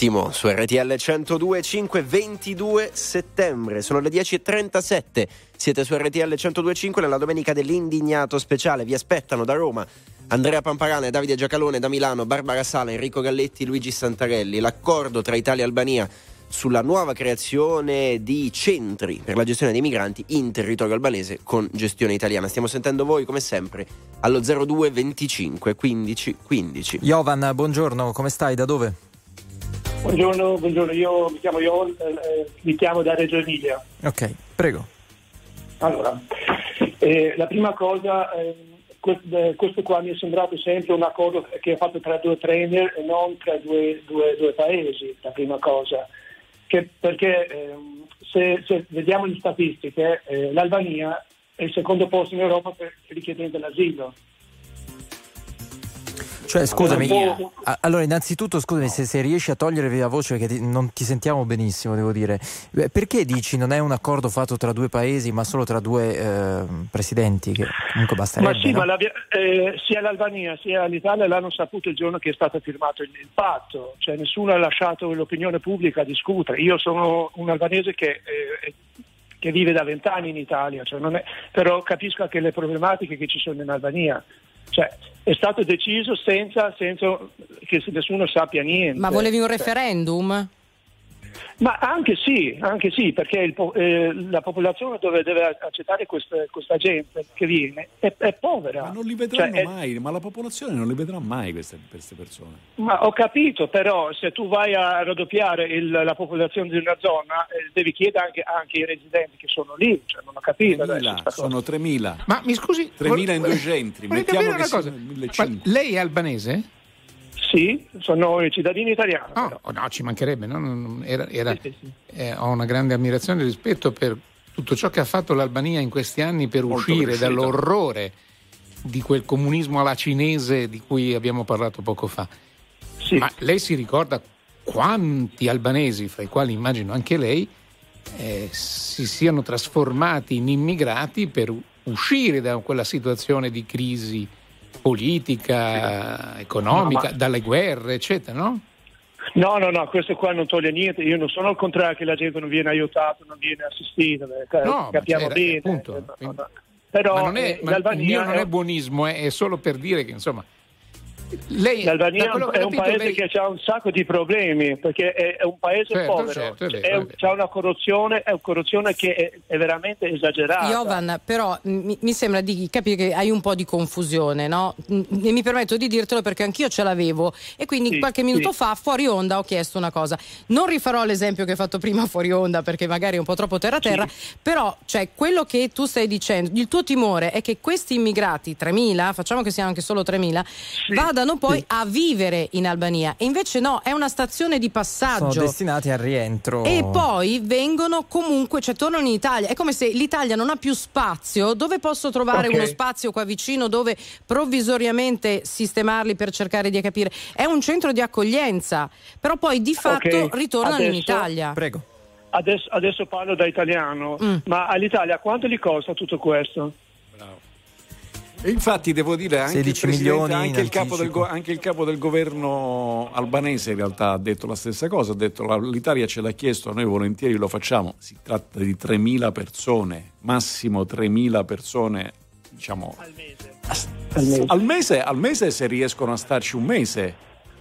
Ultimo su RTL 102.5 22 settembre, sono le 10.37, siete su RTL 102.5 nella domenica dell'indignato speciale, vi aspettano da Roma Andrea Pamparana, Davide Giacalone da Milano, Barbara Sala, Enrico Galletti, Luigi Santarelli, l'accordo tra Italia e Albania sulla nuova creazione di centri per la gestione dei migranti in territorio albanese con gestione italiana. Stiamo sentendo voi come sempre allo 02 25 15 15. Jovan, buongiorno, come stai? Da dove? Buongiorno, buongiorno, io mi chiamo Ion, eh, eh, mi chiamo da Reggio Emilia. Ok, prego. Allora, eh, la prima cosa, eh, que- eh, questo qua mi è sembrato sempre un accordo che è fatto tra due trainer e non tra due, due- due paesi, la prima cosa. Che- perché ehm, se, se vediamo le statistiche, eh, l'Albania è il secondo posto in Europa per richiedente l'asilo. Cioè, scusami, allora innanzitutto scusami se, se riesci a togliere la voce perché ti- non ti sentiamo benissimo, devo dire. Perché dici non è un accordo fatto tra due paesi ma solo tra due eh, presidenti? Che comunque basterebbe. Ma sì, no? ma l'abbia- eh, sia l'Albania sia l'Italia l'hanno saputo il giorno che è stato firmato il, il patto, cioè nessuno ha lasciato l'opinione pubblica a discutere. Io sono un albanese che, eh, che vive da vent'anni in Italia, cioè non è- però capisco anche le problematiche che ci sono in Albania. Cioè, è stato deciso senza, senza che nessuno sappia niente. Ma volevi un referendum? Ma anche sì, anche sì, perché il po- eh, la popolazione dove deve accettare questa, questa gente che viene è, è povera. Ma non li vedranno Cioè, è- mai, ma la popolazione non li vedrà mai queste, queste persone. Ma ho capito, però se tu vai a raddoppiare il- la popolazione di una zona, eh, devi chiedere anche, anche ai residenti che sono lì, cioè, non ho capito. adesso 3.000, sta cosa. sono 3.000. Ma mi scusi, 3.000 in vol- due centri, mettiamo che una cosa. 1.500. Ma lei è albanese? Sì, sono cittadino italiano. No, oh, no, ci mancherebbe. no? Era- era- Sì, sì, sì. eh, ho una grande ammirazione e rispetto per tutto ciò che ha fatto l'Albania in questi anni per Molto uscire cresciuta. dall'orrore di quel comunismo alla cinese di cui abbiamo parlato poco fa. Ma lei si ricorda quanti albanesi, fra i quali immagino anche lei, eh, si siano trasformati in immigrati per uscire da quella situazione di crisi politica, economica, No, ma- dalle guerre, eccetera, no? No, no, no, questo qua non toglie niente. Io non sono al contrario che la gente non viene aiutata, non viene assistita, perché No, capiamo bene. appunto, eh, no, no. Però ma non è, eh, ma il mio non è- è buonismo, è, è solo per dire che insomma. Lei, L'Albania è un paese lei- che ha un sacco di problemi perché è, è un paese Certo, povero, certo, è vero, È c'è una corruzione, è una corruzione che è, è veramente esagerata. Jovan, però mi, mi sembra di capire che hai un po' di confusione, no? Mm, E mi permetto di dirtelo perché anch'io ce l'avevo e quindi Sì, qualche minuto sì. fa fuori onda ho chiesto una cosa. Non rifarò l'esempio che hai fatto prima fuori onda perché magari è un po' troppo terra terra, però cioè, quello che tu stai dicendo, il tuo timore è che questi immigrati, 3.000, facciamo che siano anche solo 3.000, vadano poi a vivere in Albania e invece no, è una stazione di Sono passaggio. destinati al rientro. E poi vengono comunque, cioè tornano in Italia. È come se l'Italia non ha più spazio. Dove posso trovare Ok. uno spazio qua vicino dove provvisoriamente sistemarli per cercare di capire? È un centro di accoglienza, però poi di fatto Ok, ritornano in adesso- Italia. Prego. Adesso, adesso parlo da italiano, Mm. ma all'Italia quanto gli costa tutto questo? E infatti devo dire anche, il, 16 presidente- milioni anche, il capo del, anche il capo del governo albanese in realtà ha detto la stessa cosa, ha detto l'Italia ce l'ha chiesto, noi volentieri lo facciamo, si tratta di 3.000 persone, massimo 3.000 persone diciamo Al mese. al mese, al mese se riescono a starci un mese,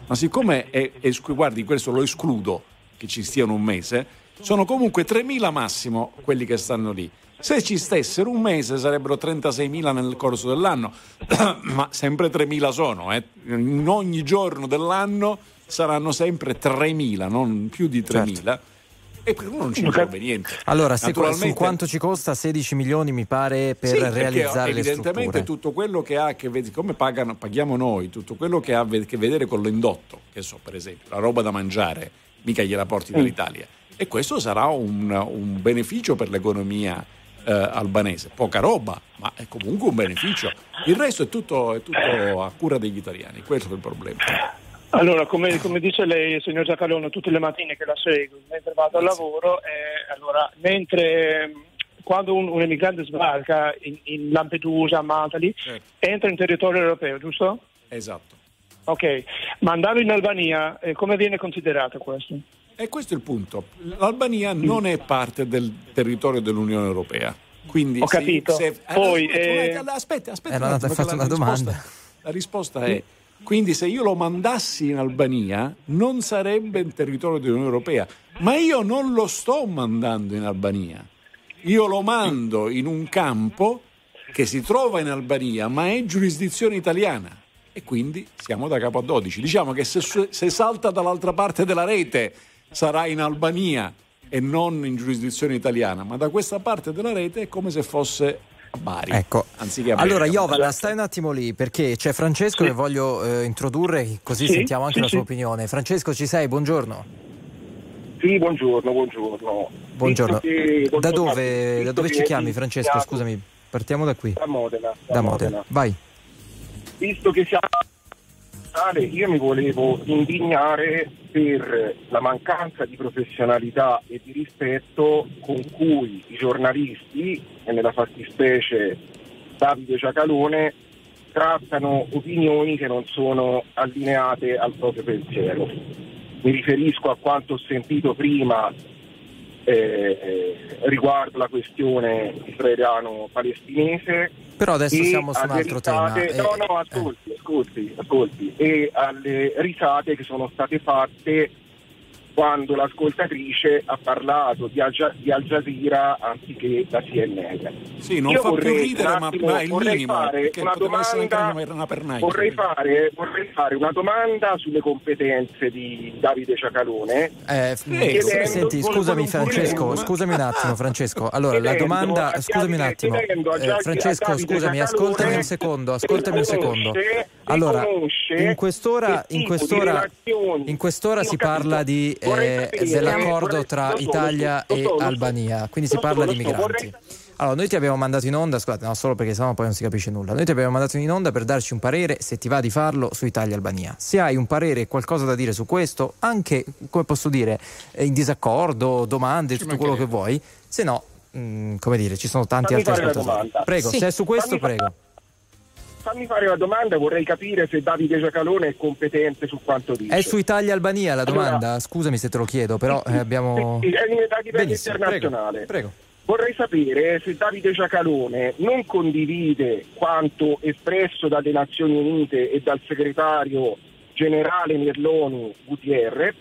ma siccome è, esclu- guardi, questo lo escludo che ci stiano un mese, sono comunque 3.000 massimo quelli che stanno lì. Se ci stessero un mese sarebbero 36.000 nel corso dell'anno, ma sempre 3.000 sono, eh. in ogni giorno dell'anno saranno sempre 3.000, non più di 3.000. E per uno non ci serve niente. Allora, se, su quanto ci costa 16 milioni mi pare per sì, realizzare le evidentemente tutto quello che ha a che vedere, come pagano- paghiamo noi, tutto quello che ha a che vedere con l'indotto, che so per esempio, la roba da mangiare, mica gliela porti dall'Italia. E questo sarà un, un beneficio per l'economia eh, albanese. Poca roba, ma è comunque un beneficio. Il resto è tutto, è tutto a cura degli italiani, questo è il problema. Allora, come, come dice lei, signor Giacalone, tutte le mattine che la seguo, mentre vado al lavoro, eh, allora, mentre ehm, quando un, un emigrante sbarca in, in Lampedusa, a Malta, lì, entra in territorio europeo, giusto? Esatto. Ok, ma andando in Albania, eh, come viene considerato questo? E questo è il punto. L'Albania non è parte del territorio dell'Unione Europea. Quindi Ho se- capito. se- Poi, aspetta, eh, aspetta, aspetta, Eh, fatto che la una domanda. risposta- La risposta è: quindi se io lo mandassi in Albania non sarebbe in territorio dell'Unione Europea, ma io non lo sto mandando in Albania. Io lo mando in un campo che si trova in Albania, ma è giurisdizione italiana. E quindi siamo da capo a 12. Diciamo che se, se salta dall'altra parte della rete sarà in Albania e non in giurisdizione italiana, ma da questa parte della rete è come se fosse a Bari. Ecco. Anziché a Allora. Iovana, stai un attimo lì perché c'è Francesco che voglio eh, introdurre, così Sì, sentiamo anche sì, la sua sì. opinione. Francesco, ci sei? Buongiorno. Sì, buongiorno, buongiorno. Buongiorno. Che- Da dove, da dove ci chiami, Francesco? Scusami, partiamo da qui. Da Modena. Da, Da Modena. Modena. Vai. Visto che siamo io mi volevo indignare per la mancanza di professionalità e di rispetto con cui i giornalisti, e nella fattispecie Davide Giacalone, trattano opinioni che non sono allineate al proprio pensiero. Mi riferisco a quanto ho sentito prima eh, riguardo la questione israeliano-palestinese. Però adesso siamo su un altro tema. risate- eh, No, no, ascolti, ascolti, ascolti. E alle risate che sono state fatte quando l'ascoltatrice ha parlato di Al, Gia- di Al Jazeera anziché da CNN. Sì, non Io fa più vorrei ridere, ma, attimo- ma è il vorrei minimo. fare Perché una domanda- una. Vorrei fare, vorrei fare una domanda sulle competenze di Davide Ciacalone. Eh, chiedendo- senti, scusami Francesco, scusami un attimo Francesco. Allora, la domanda, a scusami un attimo. Eh, Francesco, scusami, ascoltami un secondo, ascoltami un secondo. Allora, in quest'ora, in quest'ora, in quest'ora si parla di, eh, dell'accordo tra Italia e. Albania, quindi si parla di migranti. Allora, noi ti abbiamo mandato in onda, scusate, no, solo perché sennò poi non si capisce nulla. Noi ti abbiamo mandato in onda per darci un parere, se ti va di farlo, su Italia e Albania. Se hai un parere e qualcosa da dire su questo, anche, come posso dire, eh, in disaccordo, domande, tutto quello che vuoi, se no, mh, come dire, ci sono tanti Fammi altri ascoltatori. domanda. Prego, Sì. se è su questo, Fammi fa- prego. Fammi fare la domanda, vorrei capire se Davide Giacalone è competente su quanto dice. È su Italia e Albania la Allora- domanda? Scusami se te lo chiedo, però eh, abbiamo... Sì, è da livello internazionale. prego. Vorrei sapere se Davide Giacalone non condivide quanto espresso dalle Nazioni Unite e dal segretario generale Merloni Gutierrez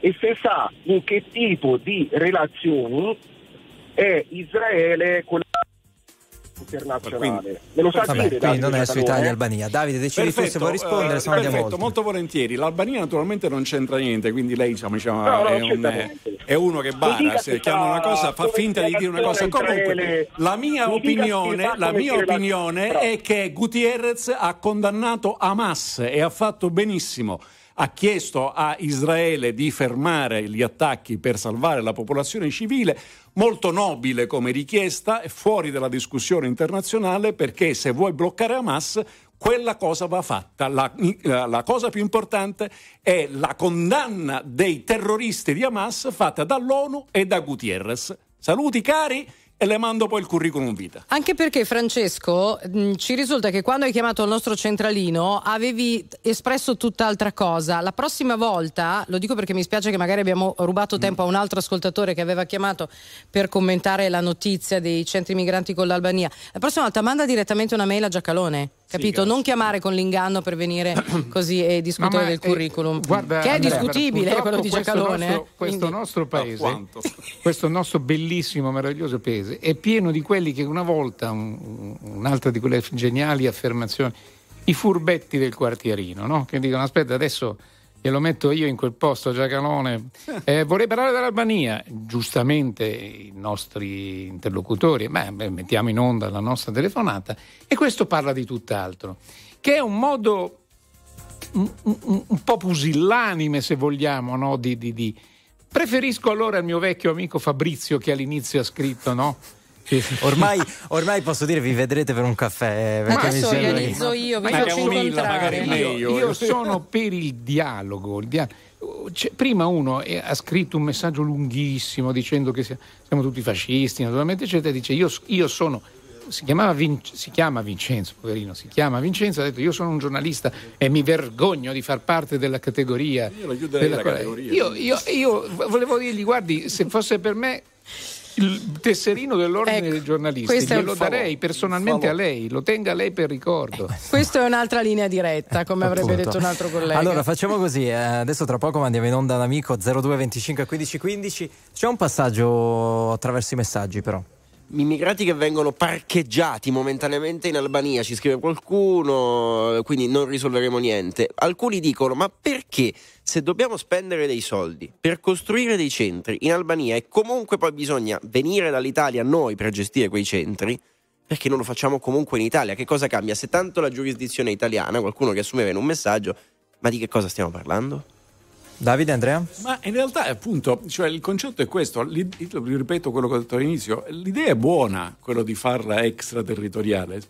e se sa in che tipo di relazioni è Israele con la internazionale. Me lo sa Vabbè, dire quindi Davide non è su Giacalone? Italia e Albania. Davide, decidi tu se vuoi rispondere, eh, se no andiamo perfetto, oltre. molto volentieri. L'Albania naturalmente non c'entra niente, quindi lei diciamo, diciamo, No, è, un- è- uno che bara, se chiama una cosa fa finta di dire una cosa. Comunque, le- la mia opinione, la mia opinione è che Gutierrez ha condannato Hamas e ha fatto benissimo. Ha chiesto a Israele di fermare gli attacchi per salvare la popolazione civile, molto nobile come richiesta, è fuori dalla discussione internazionale perché se vuoi bloccare Hamas quella cosa va fatta. La, la cosa più importante è la condanna dei terroristi di Hamas fatta dall'ONU e da Gutierrez. Saluti cari e le mando poi il curriculum vita. Anche perché Francesco mh, ci risulta che quando hai chiamato il nostro centralino avevi espresso tutt'altra cosa. La prossima volta, lo dico perché mi spiace che magari abbiamo rubato Mm. tempo a un altro ascoltatore che aveva chiamato per commentare la notizia dei centri migranti con l'Albania. La prossima volta manda direttamente una mail a Giacalone. Capito? non chiamare con l'inganno per venire così e discutere del eh, curriculum. guarda, che è Andrea, discutibile quello di Giacalone. nostro- eh. questo Quindi- nostro paese, questo nostro bellissimo, meraviglioso paese, è pieno di quelli che una volta, un- un'altra di quelle geniali affermazioni, i furbetti del quartierino, no? che dicono aspetta adesso glielo metto io in quel posto, Giacalone, eh, vorrei parlare dell'Albania, giustamente i nostri interlocutori, beh, beh, mettiamo in onda la nostra telefonata e questo parla di tutt'altro, che è un modo un, un- un po' pusillanime, se vogliamo, no? di, di- di- Preferisco allora il mio vecchio amico Fabrizio che all'inizio ha scritto, no? Ormai, ormai posso dire vi vedrete per un caffè. perché mi Adesso organizzo io, vi Ma faccio io- incontrare. Io, io sono per il dialogo. il dia- c'è- prima uno eh, ha scritto un messaggio lunghissimo dicendo che sia- siamo tutti fascisti, naturalmente, eccetera. Dice: Io, io sono. Si, chiamava Vin- si chiama Vincenzo, poverino, si chiama Vincenzo, ha detto io sono un giornalista e mi vergogno di far parte della categoria. Io lo chiuderei della la quale- categoria. io, io- io volevo dirgli, guardi, se fosse per me il tesserino dell'ordine dei giornalisti, Ecco, questo è un glielo darei personalmente a lei, lo tenga lei per ricordo. Questa è un'altra linea diretta, come avrebbe detto un altro collega. Allora facciamo così, eh, adesso tra poco mandiamo in onda un amico 02 25 15 15. C'è un passaggio attraverso i messaggi però. Immigrati che vengono parcheggiati momentaneamente in Albania, ci scrive qualcuno, quindi non risolveremo niente. Alcuni dicono: ma perché se dobbiamo spendere dei soldi per costruire dei centri in Albania e comunque poi bisogna venire dall'Italia noi per gestire quei centri? Perché non lo facciamo comunque in Italia? Che cosa cambia? Se tanto la giurisdizione è italiana, qualcuno che assumeva in un messaggio, ma di che cosa stiamo parlando? Davide, Andrea? Ma in realtà, appunto, cioè, il concetto è questo, io ripeto quello che ho detto all'inizio, l'idea è buona, quello di farla extraterritoriale,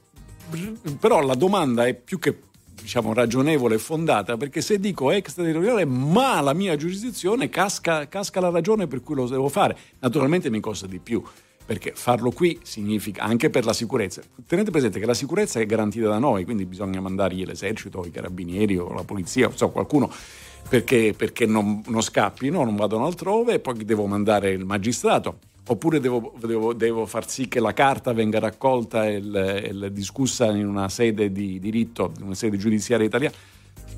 però la domanda è più che diciamo ragionevole e fondata perché se dico extraterritoriale ma la mia giurisdizione casca, casca la ragione per cui lo devo fare. Naturalmente mi costa di più perché farlo qui significa anche per la sicurezza. Tenete presente che la sicurezza è garantita da noi quindi bisogna mandargli l'esercito i carabinieri o la polizia o so, qualcuno perché, perché non, non scappino, non vadano altrove, e poi devo mandare il magistrato. Oppure devo, devo- devo far sì che la carta venga raccolta e, il- e il- discussa in una sede di diritto, in una sede giudiziaria italiana.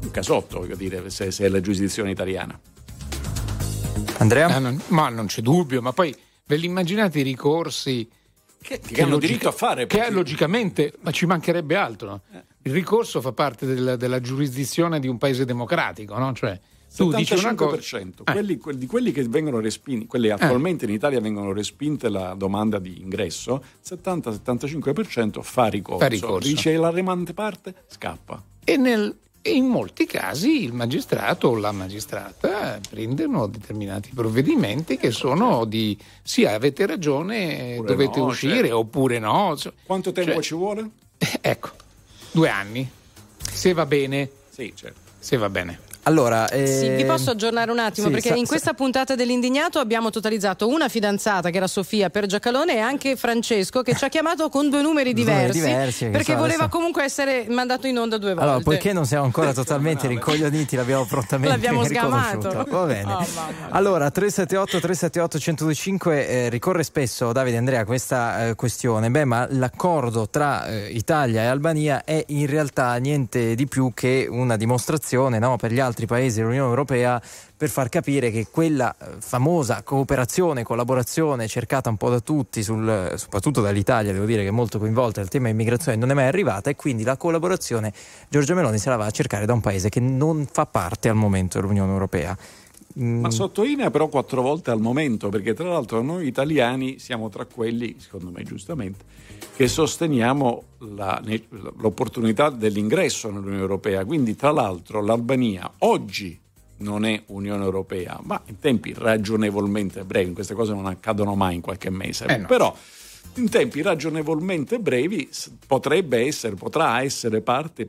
Un casotto, voglio dire, se, se è la giurisdizione italiana. Andrea? Ah, non- ma non c'è dubbio, ma poi ve li immaginate i ricorsi che, hanno diritto a fare, Che perché- logicamente, ma ci mancherebbe altro. no? Il ricorso fa parte del- della giurisdizione di un paese democratico, no? Cioè, tu dici una cosa. 75%, quelli, quelli- di quelli che vengono respinti, quelli attualmente in Italia vengono respinte la domanda di ingresso, 70-75% fa ricorso. Fa ricorso. Dice la remante parte, scappa. E, nel- e in molti casi il magistrato o la magistrata prendono determinati provvedimenti che sono di sì, avete ragione, Oppure dovete no, uscire certo. oppure no. Cioè, Quanto tempo cioè, ci vuole? Ecco, due anni. Se va bene. Sì, certo. Se va bene. Allora, Sì, vi ehm, posso aggiornare un attimo sì, perché sa- in sa- questa puntata dell'Indignato abbiamo totalizzato una fidanzata che era Sofia per Giacalone e anche Francesco che ci ha chiamato con due numeri diversi, diversi, perché so, voleva adesso- comunque essere mandato in onda due volte. Allora, poiché non siamo ancora totalmente rincoglioniti, l'abbiamo prontamente L'abbiamo riconosciuto. sgamato. Va bene. Oh, allora, 378 378 1025 eh, ricorre spesso, Davide Andrea, questa eh, questione. Beh, ma l'accordo tra eh, Italia e Albania è in realtà niente di più che una dimostrazione no, per gli altri paesi dell'Unione Europea per far capire che quella eh, famosa cooperazione, collaborazione cercata un po' da tutti, sul- soprattutto dall'Italia, devo dire che è molto coinvolta nel tema immigrazione, non è mai arrivata e quindi la collaborazione Giorgia Meloni se la va a cercare da un paese che non fa parte al momento dell'Unione Europea. Mm, Ma sottolinea però quattro volte al momento, perché tra l'altro noi italiani siamo tra quelli, secondo me giustamente, che sosteniamo la- l'opportunità dell'ingresso nell'Unione Europea. Quindi tra l'altro l'Albania oggi non è Unione Europea, ma in tempi ragionevolmente brevi, queste cose non accadono mai in qualche mese, Eh no. però in tempi ragionevolmente brevi potrebbe essere, potrà essere parte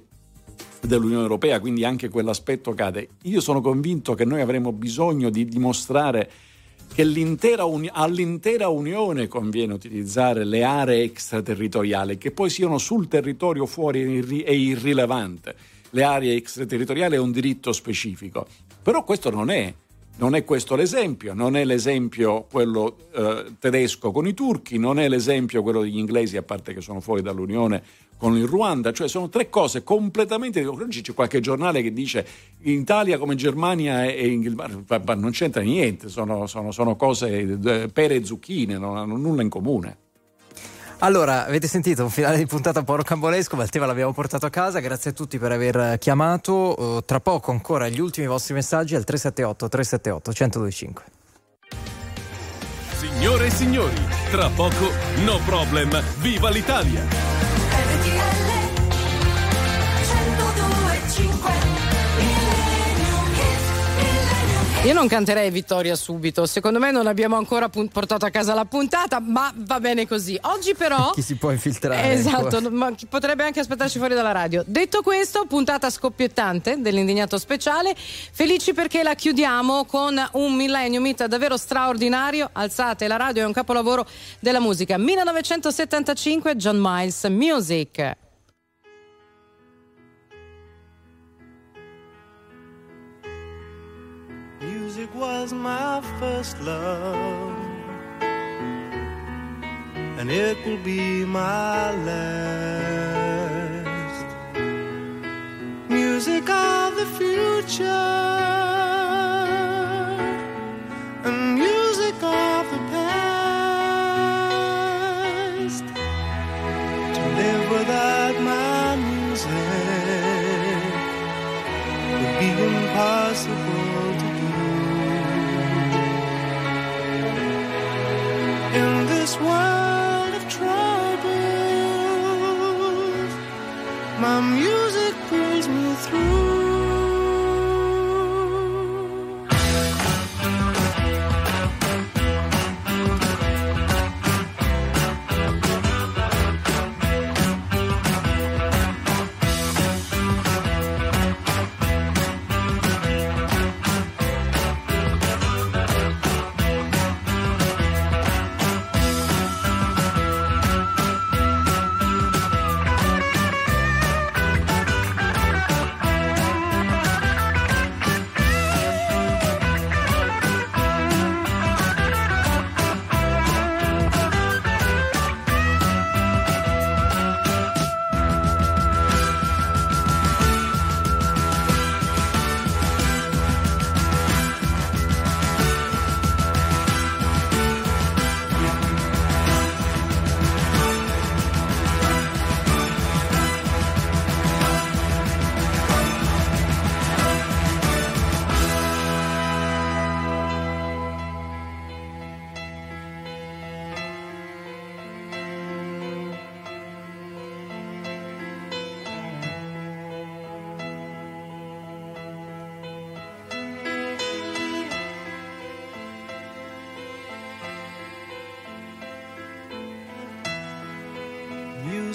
dell'Unione Europea, quindi anche quell'aspetto cade. Io sono convinto che noi avremo bisogno di dimostrare che uni- all'intera Unione conviene utilizzare le aree extraterritoriali, che poi siano sul territorio fuori è irrilevante. Le aree extraterritoriali è un diritto specifico. Però questo non è. Non è questo l'esempio, non è l'esempio quello eh, tedesco con i turchi, non è l'esempio quello degli inglesi, a parte che sono fuori dall'Unione con il Ruanda, cioè sono tre cose completamente oggi c'è qualche giornale che dice in Italia come Germania e Inghilterra, ma non c'entra niente, sono, sono- sono cose eh, pere e zucchine, non hanno nulla in comune. Allora, avete sentito un finale di puntata un po' rocambolesco, ma il tema l'abbiamo portato a casa. Grazie a tutti per aver chiamato. Eh, tra poco ancora gli ultimi vostri messaggi al 378 378 1025. Signore e signori, tra poco No Problem, viva l'Italia! Io non canterei Vittoria subito, secondo me non abbiamo ancora portato a casa la puntata, ma va bene così. Oggi però... Chi si può infiltrare? Esatto, no, ma potrebbe anche aspettarci fuori dalla radio. Detto questo, puntata scoppiettante dell'indignato speciale. Felici perché la chiudiamo con un millennium hit davvero straordinario. Alzate la radio, è un capolavoro della musica. 1975, John Miles Music. Music was my first love, and it will be my last. Music of the future, and music of the past. To live without my music would be impossible In this world of troubles, my music pulls me through.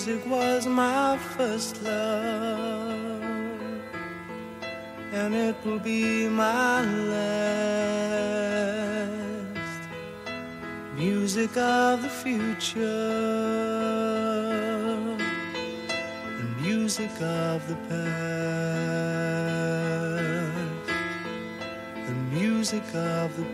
Music was my first love, and it will be my last. Music of the future, and music of the past, and music of the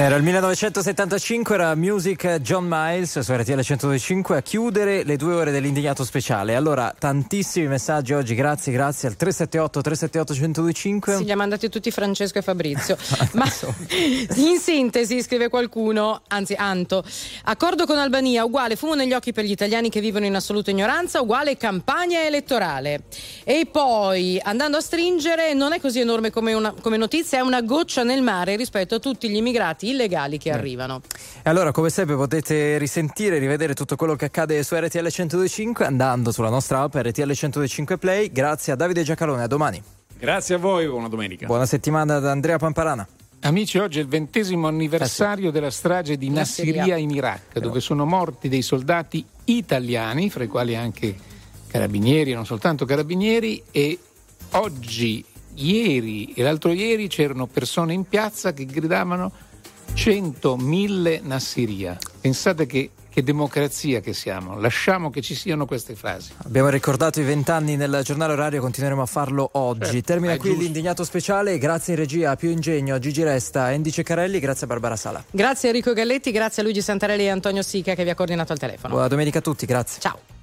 Era il 1975, era Music John Miles su RTL 125 a chiudere le due ore dell'indignato speciale. Allora, tantissimi messaggi oggi, grazie, grazie al 378 378 1025. Sì, li ha mandati tutti Francesco e Fabrizio. Ma in sintesi, scrive qualcuno, anzi Anto, accordo con Albania uguale fumo negli occhi per gli italiani che vivono in assoluta ignoranza, uguale campagna elettorale. E poi, andando a stringere, non è così enorme come, una, come notizia, è una goccia nel mare rispetto a tutti gli immigrati illegali che arrivano. E allora, come sempre, potete risentire e rivedere tutto quello che accade su RTL 1025 andando sulla nostra app RTL 1025 Play. Grazie a Davide Giacalone, a domani. Grazie a voi, buona domenica. Buona settimana da Andrea Pamparana. Amici, oggi è il ventesimo anniversario della strage di Nassiriya. Nassiria in Iraq, dove sono morti dei soldati italiani, fra i quali anche carabinieri, non soltanto carabinieri, e oggi, ieri e l'altro ieri c'erano persone in piazza che gridavano 100.000 Nassiria. Pensate che, che democrazia che siamo, lasciamo che ci siano queste frasi. Abbiamo ricordato i vent'anni nel giornale orario, continueremo a farlo oggi. Certo, Termina qui giusto. l'indignato speciale. Grazie in regia a Più Ingegno, a Gigi Resta, a Endice Carelli, grazie a Barbara Sala. Grazie a Enrico Galletti, grazie a Luigi Santarelli e Antonio Sica che vi ha coordinato al telefono. Buona domenica a tutti, grazie. Ciao.